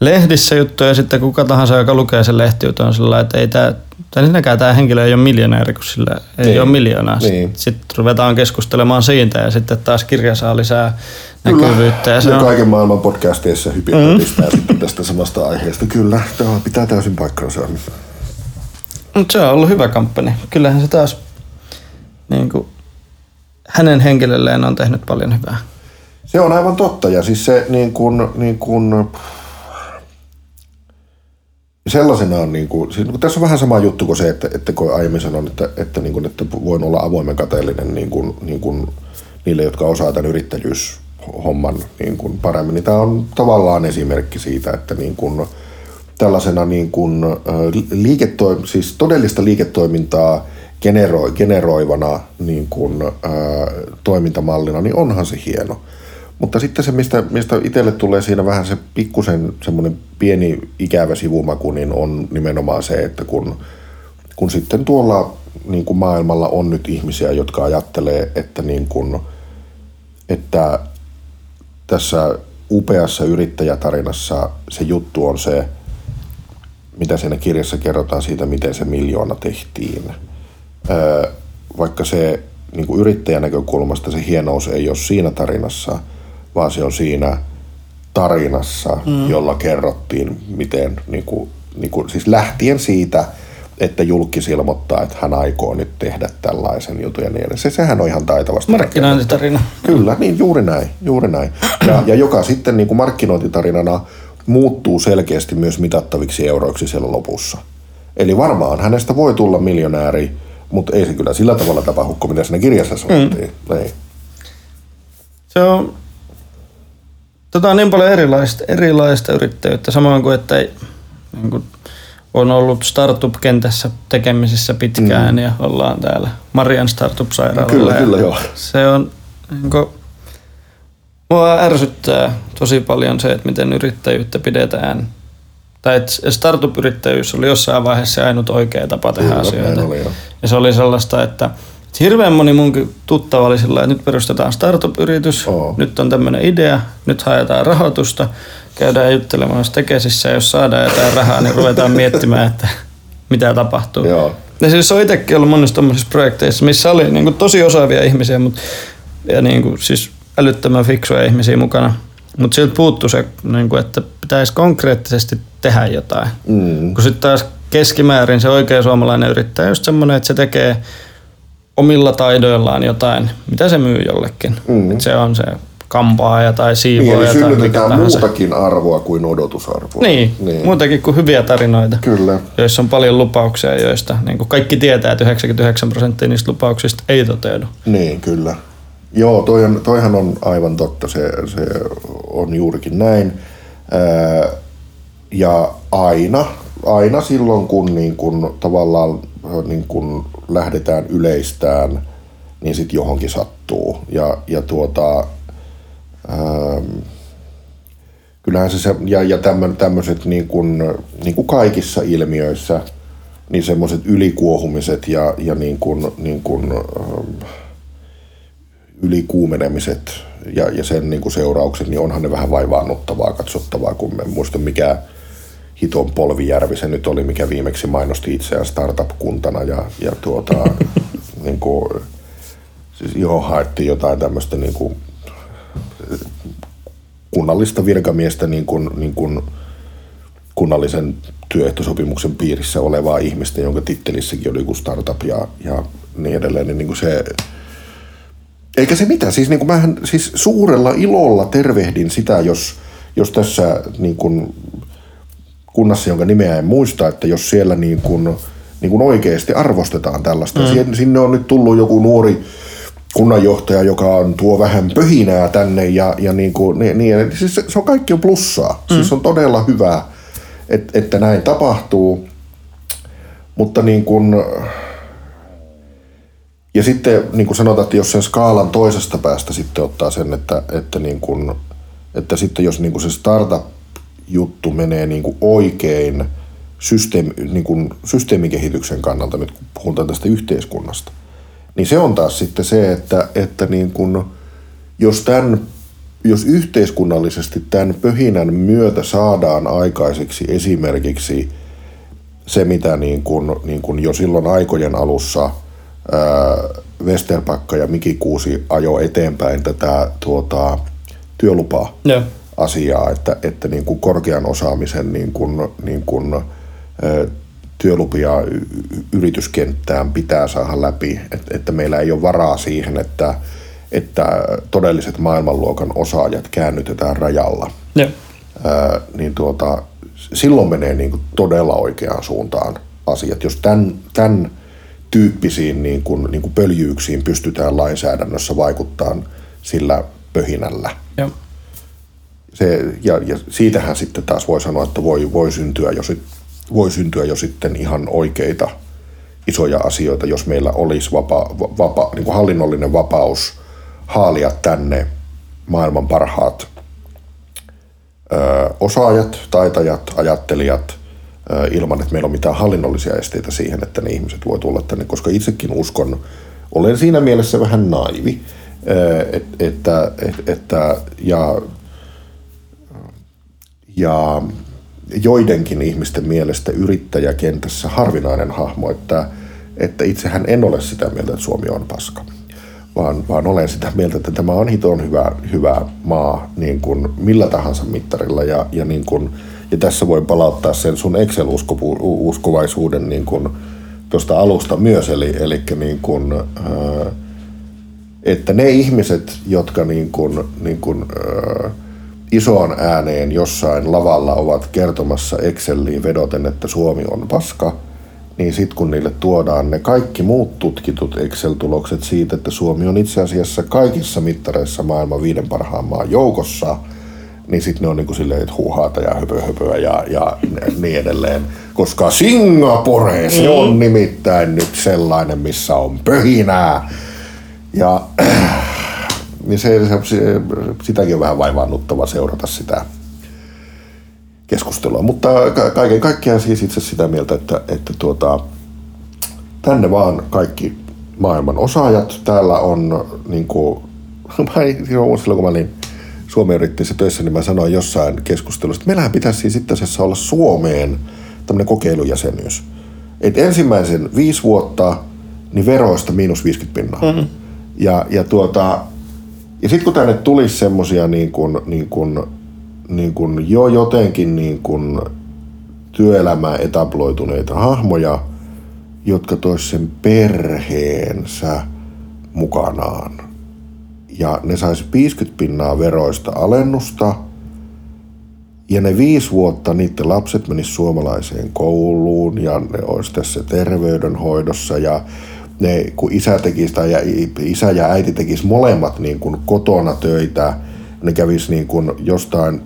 lehdissä juttuja ja sitten kuka tahansa, joka lukee sen lehtijutun, on sellainen, että ei tämä, tai ensinnäkään tämä henkilö ei ole miljonääri, kun sillä ei niin. ole miljoonaa. Niin. Sitten ruvetaan keskustelemaan siitä ja sitten taas kirja saa lisää näkyvyyttä. Ja, se ja on... kaiken maailman podcasteissa hypitään mm. tästä samasta aiheesta. Kyllä, tämä pitää täysin paikkansa. Mutta se on ollut hyvä kamppani. Kyllähän se taas niin kuin, hänen henkilölleen on tehnyt paljon hyvää. Se on aivan totta ja siis se niin kuin, niin kuin, sellaisenaan, niin kuin, siis, niin tässä on vähän sama juttu kuin se, että, että kun aiemmin sanoin, että, että, niin kuin, että voin olla avoimen kateellinen niin kuin, niin kuin, niille, jotka osaa tämän yrittäjyyshomman niin kuin paremmin, niin tämä on tavallaan esimerkki siitä, että niin kuin, tällaisena niin kuin, liiketo, siis todellista liiketoimintaa generoi, generoivana niin kuin, ää, toimintamallina, niin onhan se hieno. Mutta sitten se, mistä, mistä itselle tulee siinä vähän se pikkusen semmoinen pieni ikävä sivumaku, niin on nimenomaan se, että kun, kun sitten tuolla niin kuin maailmalla on nyt ihmisiä, jotka ajattelee, että, niin kuin, että tässä upeassa yrittäjätarinassa se juttu on se, mitä siinä kirjassa kerrotaan siitä, miten se miljoona tehtiin. vaikka se niin kuin yrittäjän näkökulmasta se hienous ei ole siinä tarinassa – vaan se on siinä tarinassa, mm. jolla kerrottiin, miten, niin kuin, niin kuin, siis lähtien siitä, että julkis ilmoittaa, että hän aikoo nyt tehdä tällaisen jutun ja niin edes. Se, sehän on ihan taitavasti. Markkinointitarina. Kyllä, niin juuri näin. Juuri näin. Ja, ja joka sitten niin kuin markkinointitarinana muuttuu selkeästi myös mitattaviksi euroiksi siellä lopussa. Eli varmaan hänestä voi tulla miljonääri, mutta ei se kyllä sillä tavalla tapahdu, kuin mitä siinä kirjassa sanottiin. Mm. Ei. Se on Tota on niin paljon erilaista, erilaista yrittäjyyttä, samoin kuin että ei, niin kuin on ollut startup-kentässä tekemisissä pitkään mm. ja ollaan täällä Marian startup-sairaalalla. Kyllä, kyllä joo. Se on, niin kuin, mua ärsyttää tosi paljon se, että miten yrittäjyyttä pidetään. Tai että startup-yrittäjyys oli jossain vaiheessa ainut oikea tapa tehdä kyllä, asioita. Oli, ja se oli sellaista, että Hirveän moni munkin tuttava oli sillä että nyt perustetaan startup-yritys, oh. nyt on tämmöinen idea, nyt haetaan rahoitusta, käydään juttelemaan tekesissä jos saadaan jotain rahaa, niin ruvetaan miettimään, että mitä tapahtuu. Joo. Ja siis on itsekin ollut monissa tämmöisissä projekteissa, missä oli niin kuin tosi osaavia ihmisiä mutta, ja niin kuin, siis älyttömän fiksuja ihmisiä mukana. Mutta siltä puuttuu se, niin kuin, että pitäisi konkreettisesti tehdä jotain. Mm. Kun sitten taas keskimäärin se oikea suomalainen yrittäjä on just semmoinen, että se tekee – omilla taidoillaan jotain, mitä se myy jollekin. Mm. Et se on se kampaaja tai siivooja niin, eli tai mikä muutakin arvoa kuin odotusarvoa. Niin, niin, muutakin kuin hyviä tarinoita, Kyllä. joissa on paljon lupauksia, joista niin kuin kaikki tietää, että 99 prosenttia niistä lupauksista ei toteudu. Niin, kyllä. Joo, toi on, toihan on aivan totta, se, se on juurikin näin. Ää, ja aina, aina silloin, kun, niin kun tavallaan niin kun lähdetään yleistään, niin sitten johonkin sattuu. Ja, ja tuota, ähm, kyllähän se, se ja, ja tämmöiset niin kuin, niin kuin kaikissa ilmiöissä, niin semmoiset ylikuohumiset ja, ja niin kuin, niin kuin, ähm, ylikuumenemiset ja, ja sen niin kuin seuraukset, niin onhan ne vähän vaivaannuttavaa katsottavaa, kun me muista mikä hiton polvijärvi se nyt oli, mikä viimeksi mainosti itseään startup-kuntana ja, ja tuota, (laughs) niin kuin, siis johon haettiin jotain tämmöistä niin kuin, kunnallista virkamiestä niin kuin, niin kuin kunnallisen työehtosopimuksen piirissä olevaa ihmistä, jonka tittelissäkin oli joku startup ja, ja niin edelleen, niin, niin kuin se, eikä se mitään, siis, niin kuin mähän, siis suurella ilolla tervehdin sitä, jos, jos tässä niin kuin kunnassa, jonka nimeä en muista, että jos siellä niin kuin, niin kuin oikeasti arvostetaan tällaista. Mm. Sinne on nyt tullut joku nuori kunnanjohtaja, joka on, tuo vähän pöhinää tänne ja, ja niin kuin, niin, niin, siis se, se on kaikki on plussaa. Mm. Siis on todella hyvä, että, että näin tapahtuu. Mutta niin kuin, Ja sitten niin kuin sanotaan, että jos sen skaalan toisesta päästä sitten ottaa sen, että, että, niin kuin, että sitten jos niin kuin se startup-juttu menee niin kuin oikein systeemi, niin kuin systeemikehityksen kannalta, nyt kun puhutaan tästä yhteiskunnasta, niin se on taas sitten se, että, että niin kuin, jos, tämän, jos yhteiskunnallisesti tämän pöhinän myötä saadaan aikaiseksi esimerkiksi se, mitä niin kuin, niin kuin jo silloin aikojen alussa – Westerpakka ja Miki Kuusi ajo eteenpäin tätä tuota, työlupaa Joo. Asiaa, että, että niin kuin korkean osaamisen niin kuin, niin kuin, työlupia yrityskenttään pitää saada läpi, että, että meillä ei ole varaa siihen, että, että todelliset maailmanluokan osaajat käännytetään rajalla. Joo. Ää, niin tuota, silloin menee niin kuin todella oikeaan suuntaan asiat. Jos tämän, tämän tyyppisiin niin kuin, niin kuin pöljyyksiin pystytään lainsäädännössä vaikuttamaan sillä pöhinällä. Joo. Se, ja, ja siitähän sitten taas voi sanoa, että voi, voi, syntyä jo, voi syntyä jo sitten ihan oikeita isoja asioita, jos meillä olisi vapa, vapa, niin kuin hallinnollinen vapaus haalia tänne maailman parhaat ö, osaajat, taitajat, ajattelijat – ilman, että meillä on mitään hallinnollisia esteitä siihen, että ne ihmiset voi tulla tänne, koska itsekin uskon, olen siinä mielessä vähän naivi, että, että, että ja, ja joidenkin ihmisten mielestä yrittäjäkentässä harvinainen hahmo, että, että itsehän en ole sitä mieltä, että Suomi on paska, vaan, vaan olen sitä mieltä, että tämä on hiton hyvä, hyvä maa niin kuin millä tahansa mittarilla. Ja, ja niin kuin, ja tässä voi palauttaa sen sun Excel-uskovaisuuden niin kuin tuosta alusta myös, eli, eli niin kuin, ää, että ne ihmiset, jotka niin kuin, niin kuin, ää, isoon ääneen jossain lavalla ovat kertomassa Exceliin vedoten, että Suomi on paska, niin sitten kun niille tuodaan ne kaikki muut tutkitut Excel-tulokset siitä, että Suomi on itse asiassa kaikissa mittareissa maailman viiden parhaan maan joukossa – niin sitten ne on niinku silleen, että huuhaata ja höpö, höpöä ja, ja niin edelleen. Koska Singapore, se on mm. nimittäin nyt sellainen, missä on pöhinää. Ja niin se, se, se, sitäkin on vähän vaivaannuttava seurata sitä keskustelua. Mutta kaiken kaikkiaan siis itse sitä mieltä, että, että tuota, tänne vaan kaikki maailman osaajat. Täällä on niin kuin, (laughs) silloin kun mä olin Suomen yrittäjissä töissä, niin mä sanoin jossain keskustelussa, että meillähän pitäisi siis itse asiassa olla Suomeen tämmöinen kokeilujäsenyys. Et ensimmäisen viisi vuotta niin veroista miinus 50 pinnaa. Mm-hmm. Ja, ja, tuota, ja sitten kun tänne tulisi semmoisia niin kuin, niin kuin, niin kuin jo jotenkin niin kuin työelämään etabloituneita hahmoja, jotka tois sen perheensä mukanaan – ja ne saisi 50 pinnaa veroista alennusta. Ja ne viisi vuotta niiden lapset menis suomalaiseen kouluun ja ne olisi tässä terveydenhoidossa ja ne, kun isä, tekisi, tai isä ja äiti tekis molemmat niin kuin kotona töitä, ne kävis niin kuin jostain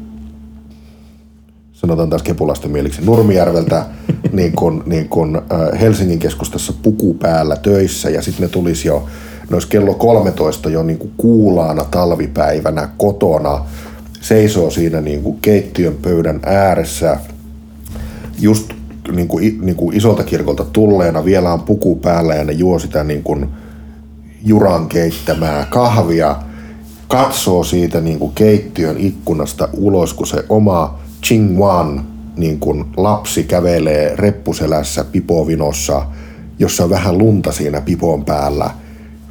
sanotaan taas kepulaisten mieliksi, Nurmijärveltä (laughs) niin kuin, niin kuin Helsingin keskustassa puku päällä töissä ja sitten ne tulisi jo ne olisi kello 13 jo niin kuin kuulaana talvipäivänä kotona, seisoo siinä niin kuin keittiön pöydän ääressä, just niin kuin, niin kuin isolta kirkolta tulleena, vielä on puku päällä ja ne juo sitä niin kuin juran keittämää kahvia, katsoo siitä niin kuin keittiön ikkunasta ulos, kun se oma Wan niin kuin lapsi kävelee reppuselässä pipovinossa, jossa on vähän lunta siinä pipon päällä –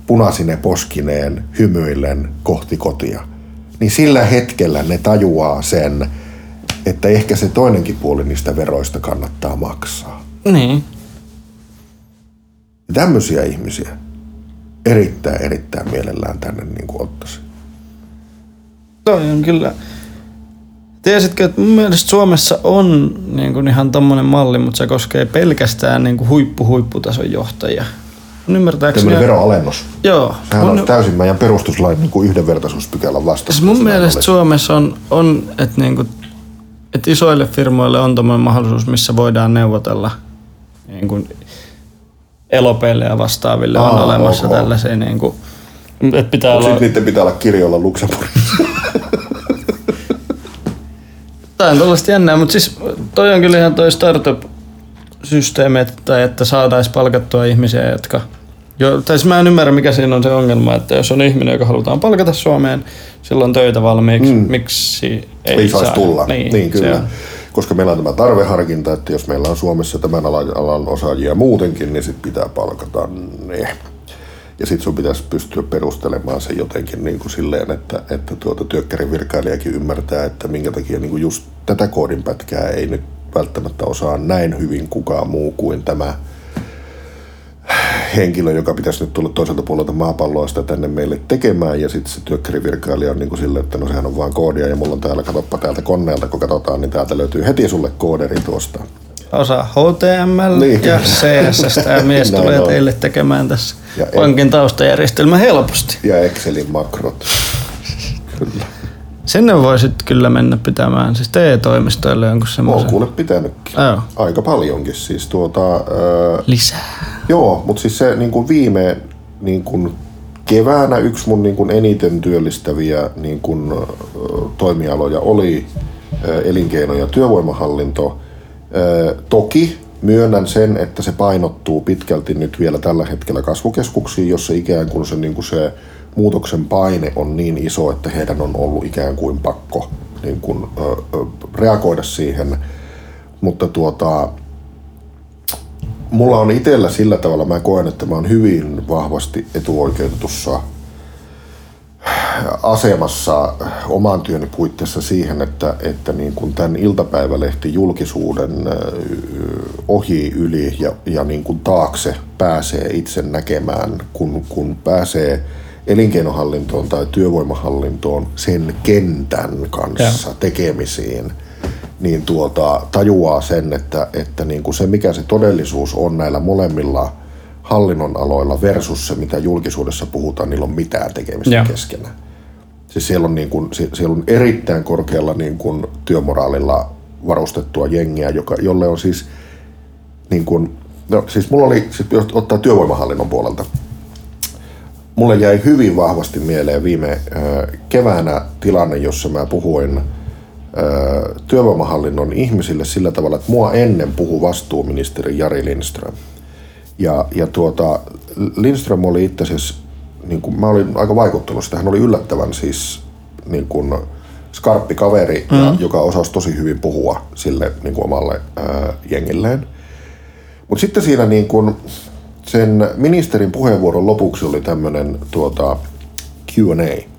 punasine poskineen hymyillen kohti kotia, niin sillä hetkellä ne tajuaa sen, että ehkä se toinenkin puoli niistä veroista kannattaa maksaa. Niin. Ja tämmöisiä ihmisiä erittäin, erittäin mielellään tänne niin kuin ottaisi. Toi on kyllä. Tiesitkö, että mun mielestä Suomessa on niin kuin ihan tommonen malli, mutta se koskee pelkästään niin kuin huippu-huipputason johtajia. Ymmärtääkseni... Tämmöinen veroalennus. Joo. Sehän mun... on täysin meidän perustuslain niin kuin yhdenvertaisuuspykälän vasta. Siis mun mielestä. Suomessa on, on että niin kuin, että isoille firmoille on tämmöinen mahdollisuus, missä voidaan neuvotella niin kuin elopeille ja vastaaville on Aa, olemassa ok. tällaisia niin kuin, että pitää olla, Sitten niiden pitää olla kirjoilla Luxemburgissa. (laughs) Tää on tällaista jännää, mutta siis toi on kyllä ihan toi startup-systeemi, että, että saataisiin palkattua ihmisiä, jotka... Jo, tai siis mä en ymmärrä, mikä siinä on se ongelma, että jos on ihminen, joka halutaan palkata Suomeen, sillä on töitä valmiiksi, mm. miksi ei, ei saisi saa? tulla. Niin, niin kyllä. on. Koska meillä on tämä tarveharkinta, että jos meillä on Suomessa tämän alan, alan osaajia muutenkin, niin sit pitää palkata ne. Ja sitten sun pitäisi pystyä perustelemaan se jotenkin niin kuin silleen, että, että tuota työkkärin virkailijakin ymmärtää, että minkä takia niin kuin just tätä koodinpätkää ei nyt välttämättä osaa näin hyvin kukaan muu kuin tämä henkilö, joka pitäisi nyt tulla toiselta puolelta maapalloa sitä tänne meille tekemään. Ja sitten se työkkärivirkailija on niin kuin silleen, että no sehän on vaan koodia ja mulla on täällä, katoppa täältä koneelta, kun katsotaan, niin täältä löytyy heti sulle kooderi tuosta. Osa HTML Niin. ja CSS ja (laughs) mies tulee on. teille tekemään tässä Ja pankin taustajärjestelmä helposti. Ja Excelin makrot. Kyllä. Sinne voisit kyllä mennä pitämään, siis TE-toimistoille jonkun Olen semmoisen. kuule pitänytkin. Joo. Aika paljonkin siis tuota... Öö, Lisää. Joo, mutta siis se niin kuin viime niin kuin keväänä yksi mun niin kuin eniten työllistäviä niin kuin, toimialoja oli elinkeino- ja työvoimahallinto. Toki myönnän sen, että se painottuu pitkälti nyt vielä tällä hetkellä kasvukeskuksiin, jossa ikään kuin se, niin kuin se muutoksen paine on niin iso, että heidän on ollut ikään kuin pakko niin kuin, reagoida siihen. Mutta tuota, mulla on itsellä sillä tavalla, mä koen, että mä oon hyvin vahvasti etuoikeutetussa asemassa oman työni puitteissa siihen, että, että niin kuin tämän iltapäivälehti julkisuuden ohi, yli ja, ja niin kuin taakse pääsee itse näkemään, kun, kun pääsee elinkeinohallintoon tai työvoimahallintoon sen kentän kanssa Joo. tekemisiin, niin tuota, tajuaa sen, että, että niin kuin se mikä se todellisuus on näillä molemmilla hallinnon aloilla versus se, mitä julkisuudessa puhutaan, niillä on mitään tekemistä Joo. keskenään. Siis siellä on, niin kuin, sie- siellä on erittäin korkealla niin kuin työmoraalilla varustettua jengiä, joka, jolle on siis, niin kuin, no siis mulla oli, siis jos ottaa työvoimahallinnon puolelta, mulle jäi hyvin vahvasti mieleen viime äh, keväänä tilanne, jossa mä puhuin äh, työvoimahallinnon ihmisille sillä tavalla, että mua ennen puhu vastuuministeri Jari Lindström. Ja, ja tuota, Lindström oli itse asiassa, niin kuin, mä olin aika vaikuttunut sitä, hän oli yllättävän siis niin kuin, skarppi kaveri, mm. ja, joka osasi tosi hyvin puhua sille niin kuin omalle ää, jengilleen. Mutta sitten siinä niin kuin, sen ministerin puheenvuoron lopuksi oli tämmöinen tuota, Q&A.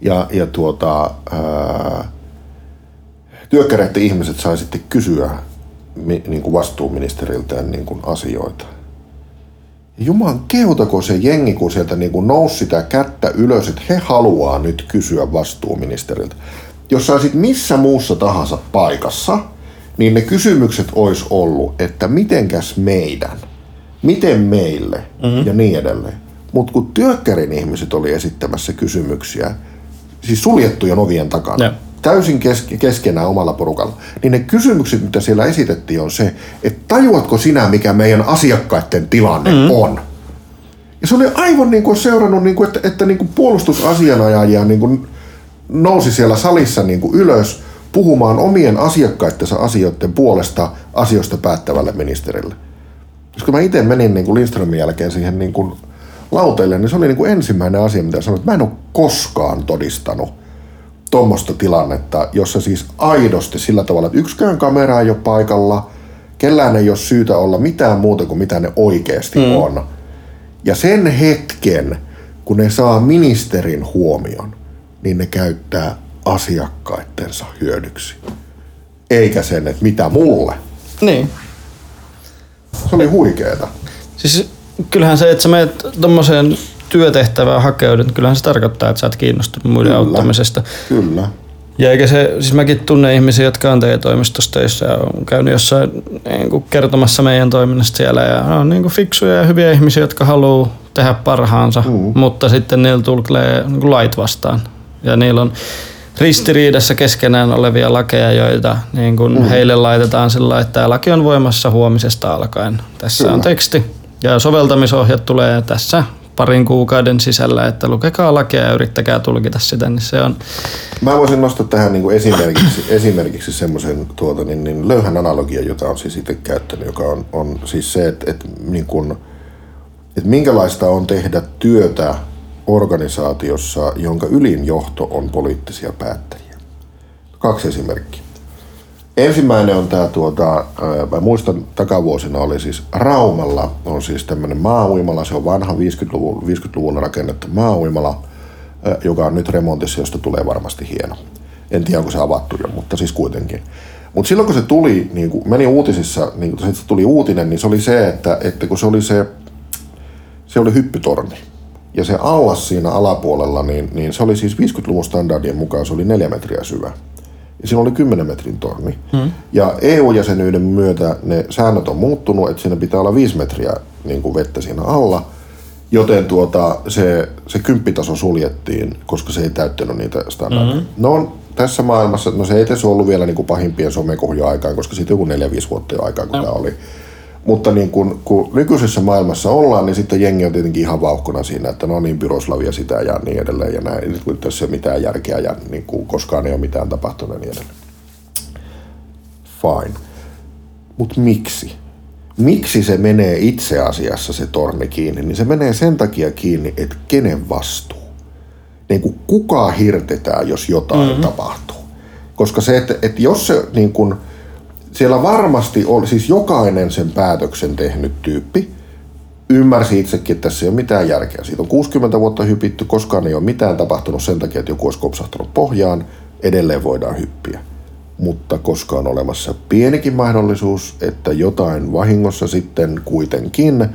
Ja, ja tuota, ää, työkkäreiden ihmiset sai sitten kysyä niin kuin vastuuministeriltään niin kuin asioita. Juman keutako se jengi, kun sieltä niin kuin nousi sitä kättä ylös, että he haluaa nyt kysyä vastuuministeriltä. Jos saisit missä muussa tahansa paikassa, niin ne kysymykset olisi ollut, että mitenkäs meidän, miten meille mm-hmm. ja niin edelleen. Mutta kun työkkärin ihmiset oli esittämässä kysymyksiä, siis suljettujen ovien takana, Joo. Täysin keske- keskenään omalla porukalla, niin ne kysymykset, mitä siellä esitettiin, on se, että tajuatko sinä, mikä meidän asiakkaiden tilanne mm. on? Ja se oli aivan niin kuin seurannut, niin kuin, että, että niin kuin puolustusasianajajia niin kuin nousi siellä salissa niin kuin ylös puhumaan omien asiakkaittensa asioiden puolesta asioista päättävälle ministerille. Koska mä itse menin niin kuin Lindströmin jälkeen siihen niin kuin lauteille, niin se oli niin kuin ensimmäinen asia, mitä sanoin, että mä en ole koskaan todistanut tuommoista tilannetta, jossa siis aidosti sillä tavalla, että yksikään kamera ei ole paikalla, kellään ei ole syytä olla mitään muuta kuin mitä ne oikeasti mm. on. Ja sen hetken, kun ne saa ministerin huomion, niin ne käyttää asiakkaittensa hyödyksi. Eikä sen, että mitä mulle. Niin. Se oli huikeeta. Siis kyllähän se, että sä menet tommoseen työtehtävään hakeudut, kyllähän se tarkoittaa, että sä oot kiinnostunut muiden Kyllä. auttamisesta. Kyllä. Ja eikä se, siis mäkin tunnen ihmisiä, jotka on TE-toimistossa töissä ja on käynyt jossain niin kuin kertomassa meidän toiminnasta siellä ja ne on niin kuin fiksuja ja hyviä ihmisiä, jotka haluaa tehdä parhaansa, mm. mutta sitten niillä tulee niin kuin lait vastaan. Ja niillä on ristiriidassa keskenään olevia lakeja, joita niin kuin mm. heille laitetaan sillä että tämä laki on voimassa huomisesta alkaen. Tässä Kyllä. on teksti Ja soveltamisohjat tulee tässä parin kuukauden sisällä, että lukekaa lakia ja yrittäkää tulkita sitä, niin se on... Mä voisin nostaa tähän niin kuin esimerkiksi, esimerkiksi semmoisen tuota, niin, niin löyhän analogian, jota on siis itse käyttänyt, joka on, on siis se, että, että, niin kuin, että minkälaista on tehdä työtä organisaatiossa, jonka ylin johto on poliittisia päättäjiä. Kaksi esimerkkiä. Ensimmäinen on tämä, tuota, mä muistan takavuosina oli siis Raumalla, on siis tämmöinen maauimala, se on vanha 50-luvun, 50-luvun rakennettu maauimala, joka on nyt remontissa, josta tulee varmasti hieno. En tiedä, onko se avattu jo, mutta siis kuitenkin. Mutta silloin kun se tuli, niin kun meni uutisissa, niin kun se tuli uutinen, niin se oli se, että, että kun se oli se, se oli hyppytorni. Ja se allas siinä alapuolella, niin, niin se oli siis 50-luvun standardien mukaan, se oli neljä metriä syvä ja siinä oli 10 metrin torni. Hmm. Ja EU-jäsenyyden myötä ne säännöt on muuttunut, että siinä pitää olla 5 metriä niin kuin vettä siinä alla, joten tuota, se, se kymppitaso suljettiin, koska se ei täyttänyt niitä standardeja. Hmm. No tässä maailmassa, no se ei tässä ollut vielä niin kuin pahimpien somekohjien aikaan, koska siitä joku 4-5 vuotta jo aikaa, kun hmm. tämä oli. Mutta niin kun, kun nykyisessä maailmassa ollaan, niin sitten jengi on tietenkin ihan vauhkona siinä, että no niin, Pyroslavia sitä ja niin edelleen ja näin. Nyt kun tässä ei ole mitään järkeä ja niin kuin koskaan ei ole mitään tapahtunut ja niin edelleen. Fine. Mutta miksi? Miksi se menee itse asiassa se torni kiinni? Niin se menee sen takia kiinni, että kenen vastuu? Niin kuin kuka hirtetään, jos jotain mm-hmm. tapahtuu? Koska se, että, että jos se niin kuin, siellä varmasti oli, siis jokainen sen päätöksen tehnyt tyyppi ymmärsi itsekin, että tässä ei ole mitään järkeä. Siitä on 60 vuotta hypitty, koskaan ei ole mitään tapahtunut sen takia, että joku olisi kopsahtanut pohjaan, edelleen voidaan hyppiä. Mutta koska on olemassa pienikin mahdollisuus, että jotain vahingossa sitten kuitenkin,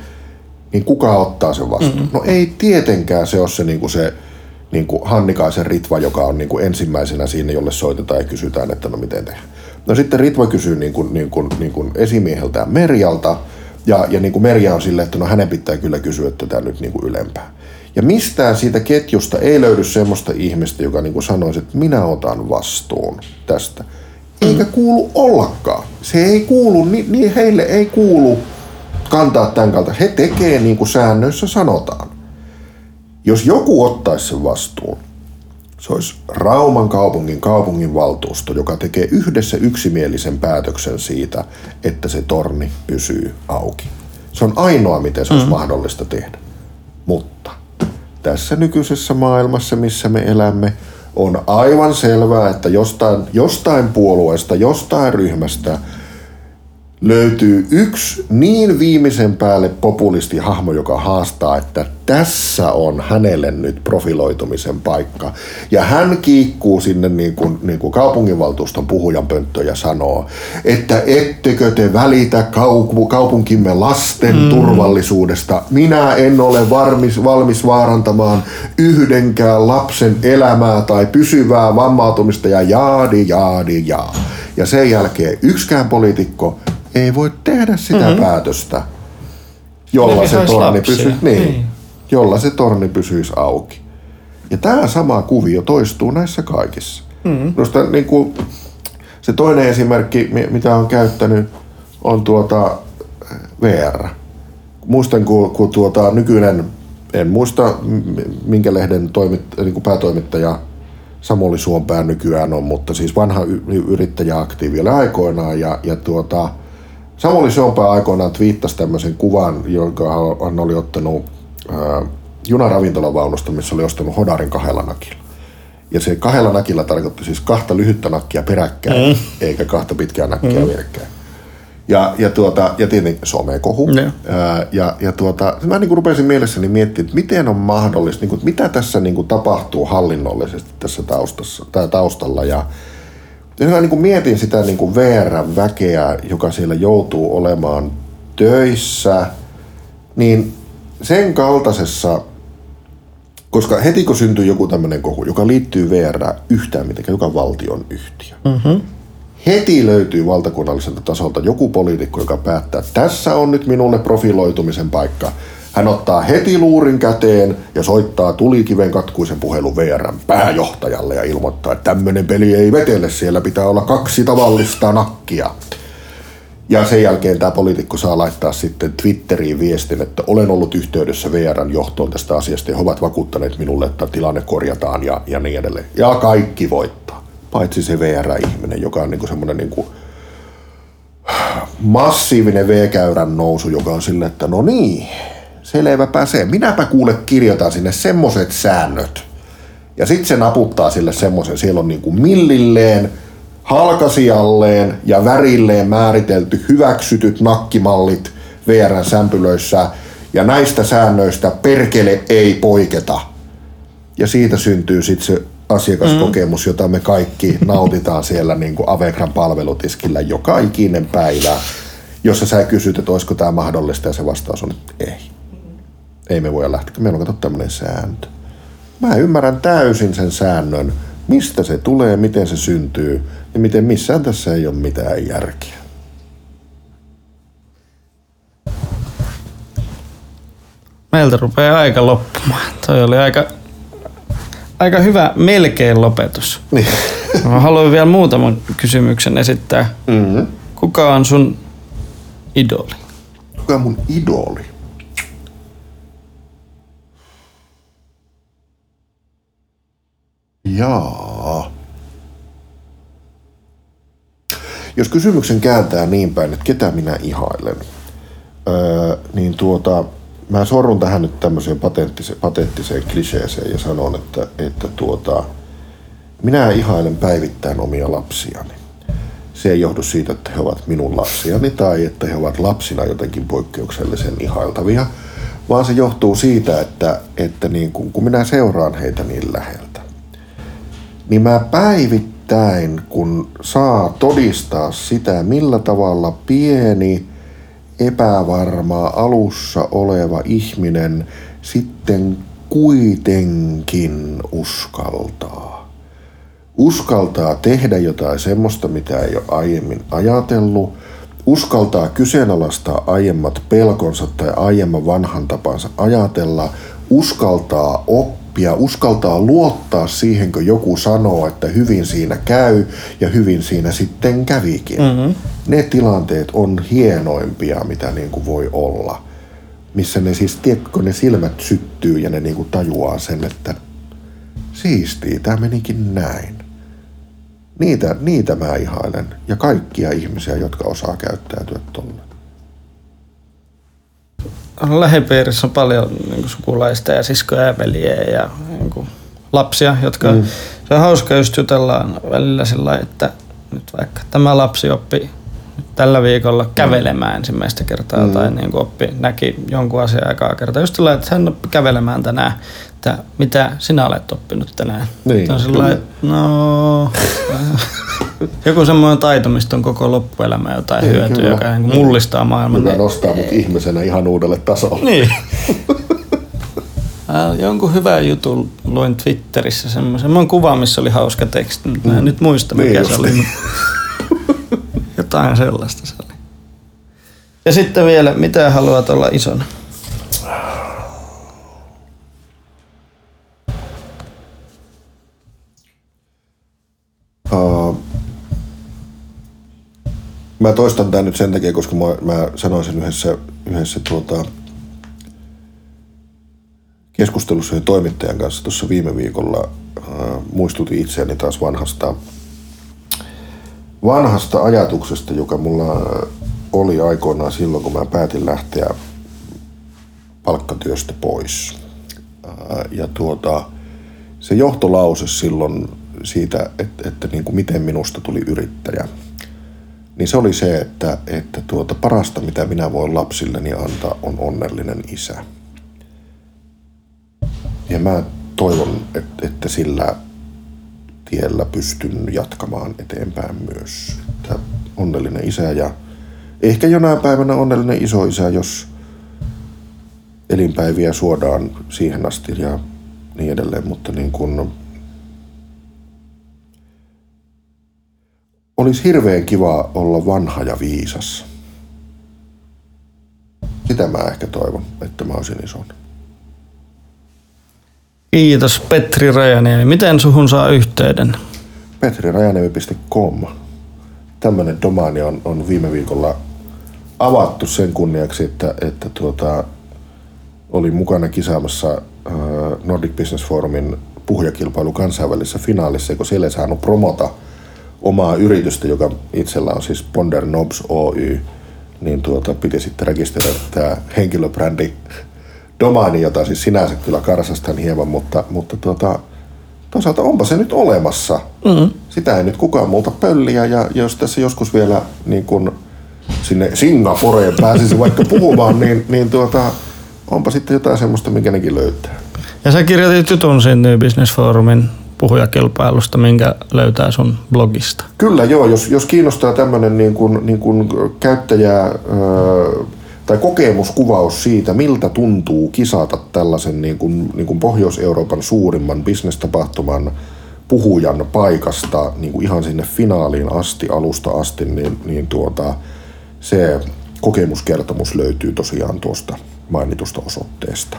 niin kuka ottaa sen vastuun? Mm-hmm. No ei tietenkään se ole se, niin kuin se niin kuin Hannikaisen Ritva, joka on niin kuin ensimmäisenä siinä, jolle soitetaan ja kysytään, että no miten tehdään. No sitten Ritva kysyy niin kuin, niin kuin, niin kuin esimieheltään Merjalta, ja, ja niin kuin Merja on silleen, että no hänen pitää kyllä kysyä tätä nyt niin kuin ylempää. Ja mistään siitä ketjusta ei löydy semmoista ihmistä, joka niin kuin sanoisi, että minä otan vastuun tästä. Eikä kuulu ollakaan. Se ei kuulu, niin, niin heille ei kuulu kantaa tämän kalta. He tekee niin kuin säännöissä sanotaan. Jos joku ottaisi sen vastuun, se olisi Rauman kaupungin kaupunginvaltuusto, joka tekee yhdessä yksimielisen päätöksen siitä, että se torni pysyy auki. Se on ainoa, miten se olisi mm. mahdollista tehdä. Mutta tässä nykyisessä maailmassa, missä me elämme, on aivan selvää, että jostain, jostain puolueesta, jostain ryhmästä – löytyy yksi niin viimeisen päälle populistihahmo, joka haastaa, että tässä on hänelle nyt profiloitumisen paikka. Ja hän kiikkuu sinne niin kuin, niin kuin kaupunginvaltuuston puhujan pönttö ja sanoo, että ettekö te välitä kaupunkimme lasten mm. turvallisuudesta. Minä en ole varmis, valmis vaarantamaan yhdenkään lapsen elämää tai pysyvää vammautumista ja jaadi, jaadi, jaa. Ja sen jälkeen yksikään poliitikko ei voi tehdä sitä mm-hmm. päätöstä, jolla se, torni pysyisi, niin, niin. jolla se torni pysyisi auki. Ja tämä sama kuvio toistuu näissä kaikissa. Mm-hmm. Nosta, niin kuin, se toinen esimerkki, mitä on käyttänyt, on tuota VR. Muistan, kun, kun tuota, nykyinen, en muista minkä lehden toimit, niin kuin päätoimittaja Samuli Suompää nykyään on, mutta siis vanha yrittäjä aktiivilla aikoinaan ja, ja tuota, Samuli Sompää aikoinaan twiittasi tämmöisen kuvan, jonka hän oli ottanut ää, junaravintolavaunusta, missä oli ostanut hodarin kahdella nakilla. Ja se kahdella nakilla tarkoitti siis kahta lyhyttä nakkia peräkkäin, mm. eikä kahta pitkää nakkia mm. vierekkäin. Ja, ja, tuota, ja tietenkin somekohu. Mm. Ää, ja, ja tuota, mä niin rupesin mielessäni miettimään, että miten on mahdollista, niin kuin, mitä tässä niin kuin, tapahtuu hallinnollisesti tässä taustassa, tai taustalla. Ja, jos mä niin kuin mietin sitä niin kuin VR-väkeä, joka siellä joutuu olemaan töissä, niin sen kaltaisessa, koska heti kun syntyy joku tämmöinen kohu, joka liittyy VR yhtään mitenkään, joka valtion yhtiö, mm-hmm. heti löytyy valtakunnalliselta tasolta joku poliitikko, joka päättää, että tässä on nyt minulle profiloitumisen paikka – hän ottaa heti luurin käteen ja soittaa tulikiven katkuisen puhelun VRn pääjohtajalle ja ilmoittaa, että tämmöinen peli ei vetele, siellä pitää olla kaksi tavallista nakkia. Ja sen jälkeen tämä poliitikko saa laittaa sitten Twitteriin viestin, että olen ollut yhteydessä VRn johtoon tästä asiasta ja he ovat vakuuttaneet minulle, että tilanne korjataan ja, ja niin edelleen. Ja kaikki voittaa. Paitsi se VR-ihminen, joka on niinku semmoinen niinku massiivinen V-käyrän nousu, joka on silleen, että no niin, selvä pääsee. Minäpä kuule kirjoitan sinne semmoset säännöt. Ja sitten se naputtaa sille semmoisen, siellä on niinku millilleen, halkasijalleen ja värilleen määritelty hyväksytyt nakkimallit VRn sämpylöissä ja näistä säännöistä perkele ei poiketa. Ja siitä syntyy sitten se asiakaskokemus, jota me kaikki nautitaan siellä niin kuin Avegran palvelutiskillä joka ikinen päivä, jossa sä kysyt, että olisiko tämä mahdollista ja se vastaus on, että ei. Ei me voi lähteä, meillä on kato tämmöinen sääntö. Mä ymmärrän täysin sen säännön, mistä se tulee, miten se syntyy ja miten missään tässä ei ole mitään järkeä. Meiltä rupeaa aika loppumaan. Toi oli aika, aika hyvä melkein lopetus. Niin. Mä haluan vielä muutaman kysymyksen esittää. Mm-hmm. Kuka on sun idoli? Kuka on mun idoli? Jaa. Jos kysymyksen kääntää niin päin, että ketä minä ihailen, öö, niin tuota, mä sorrun tähän nyt tämmöiseen patenttiseen, patenttiseen kliseeseen ja sanon, että, että tuota, minä ihailen päivittäin omia lapsiani. Se ei johdu siitä, että he ovat minun lapsiani tai että he ovat lapsina jotenkin poikkeuksellisen ihailtavia, vaan se johtuu siitä, että, että niin kun, kun minä seuraan heitä niin läheltä, niin mä päivittäin, kun saa todistaa sitä, millä tavalla pieni, epävarma, alussa oleva ihminen sitten kuitenkin uskaltaa. Uskaltaa tehdä jotain semmoista, mitä ei ole aiemmin ajatellut. Uskaltaa kyseenalaistaa aiemmat pelkonsa tai aiemman vanhan tapansa ajatella. Uskaltaa oppia, uskaltaa luottaa siihen, kun joku sanoo, että hyvin siinä käy ja hyvin siinä sitten kävikin. Mm-hmm. Ne tilanteet on hienoimpia, mitä niin kuin voi olla. Missä ne siis, tiedätkö, ne silmät syttyy ja ne niin kuin tajuaa sen, että siistii, tämä menikin näin. Niitä, niitä mä ihailen. Ja kaikkia ihmisiä, jotka osaa käyttäytyä tuolla. Lähipiirissä on paljon niin kuin sukulaista ja siskoja ja veljeä ja niin kuin lapsia, jotka... Mm. Se on hauska just jutellaan välillä sillä että nyt vaikka tämä lapsi oppi tällä viikolla kävelemään ensimmäistä kertaa mm. tai niin kuin oppi, näki jonkun asian aikaa kertaa. Just sillä että hän oppi kävelemään tänään, että mitä sinä olet oppinut tänään. Niin, on sillä no, (laughs) joku semmoinen taito, mistä on koko loppuelämä jotain Niin, hyötyä, kyllä. joka niin kuin mullistaa maailman. Joka nostaa mut ihmisenä ihan uudelle tasolle. Niin. (laughs) Jonkun hyvän jutun luin Twitterissä semmoisen. Mä kuva, missä oli hauska teksti, mutta mä en nyt muista Niin mikä just. se oli. (laughs) Jotain sellaista se oli. Ja sitten vielä, mitä haluat olla isona? Mä toistan tämän nyt sen takia, koska mä, mä sanoin sen yhdessä, yhdessä tuota, keskustelussa yhden toimittajan kanssa tuossa viime viikolla. Uh, muistutin itseäni taas vanhasta, vanhasta ajatuksesta, joka mulla oli aikoinaan silloin, kun mä päätin lähteä palkkatyöstä pois. Ää, Ja tuota, se johtolause silloin siitä, että, että niin kuin miten minusta tuli yrittäjä, niin se oli se, että, että tuota, parasta mitä minä voin lapsilleni antaa on onnellinen isä. Ja mä toivon, että, että sillä tiellä pystyn jatkamaan eteenpäin myös. Että onnellinen isä ja ehkä jonain päivänä onnellinen isoisä, jos elinpäiviä suodaan siihen asti ja niin edelleen, mutta niin kuin olisi hirveän kiva olla vanha ja viisas. Sitä mä ehkä toivon, että mä olisin ison. Kiitos Petri Rajaniemi. Miten suhun saa yhteyden? petrirajanemi.com. Tämmöinen domaani on, on viime viikolla avattu sen kunniaksi, että, että tuota, olin mukana kisaamassa äh, Nordic Business Forumin puhujakilpailu kansainvälisessä finaalissa, kun siellä ei saanut promota omaa yritystä, joka itsellä on siis Ponder Nobs Oy, niin tuota, piti sitten rekisteröidä tämä henkilöbrändi domaini, jota siis sinänsä kyllä karsastan hieman, mutta, mutta tuota, toisaalta onpa se nyt olemassa. Mm. Sitä ei nyt kukaan muuta pölliä ja jos tässä joskus vielä niin kun sinne Singaporeen pääsisi vaikka puhumaan, niin, niin tuota, onpa sitten jotain semmoista, minkä nekin löytää. Ja sä kirjoitit jutun siinä New Business Forumin puhujakilpailusta, minkä löytää sun blogista. Kyllä joo, jos, jos kiinnostaa tämmöinen niin kuin, niin kuin käyttäjä öö, tai kokemuskuvaus siitä, miltä tuntuu kisata tällaisen niin kuin, niin kuin Pohjois-Euroopan suurimman bisnestapahtuman puhujan paikasta niin kuin ihan sinne finaaliin asti, alusta asti, niin, niin tuota, se kokemuskertomus löytyy tosiaan tuosta mainitusta osoitteesta.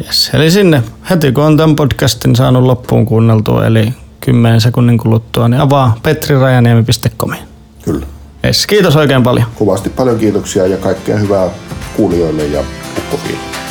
Yes. Eli sinne heti kun on tämän podcastin saanut loppuun kuunneltua, eli 10 sekunnin kuluttua, niin avaa petrirajaniemi.com. Kyllä. Yes. Kiitos oikein paljon. Kovasti paljon kiitoksia ja kaikkea hyvää kuulijoille ja ukkosiin.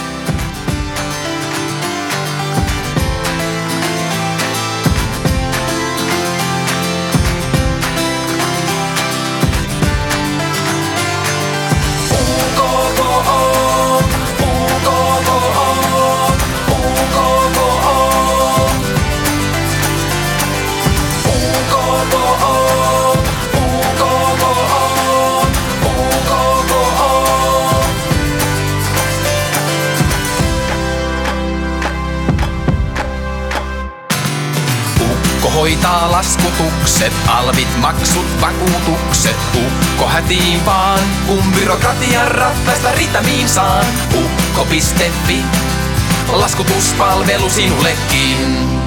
Laskutukset, alvit, maksut, vakuutukset. Ukko hätiin vaan, kun byrokratian rattaista ritamiin saan. Ukko.fi, laskutuspalvelu sinullekin.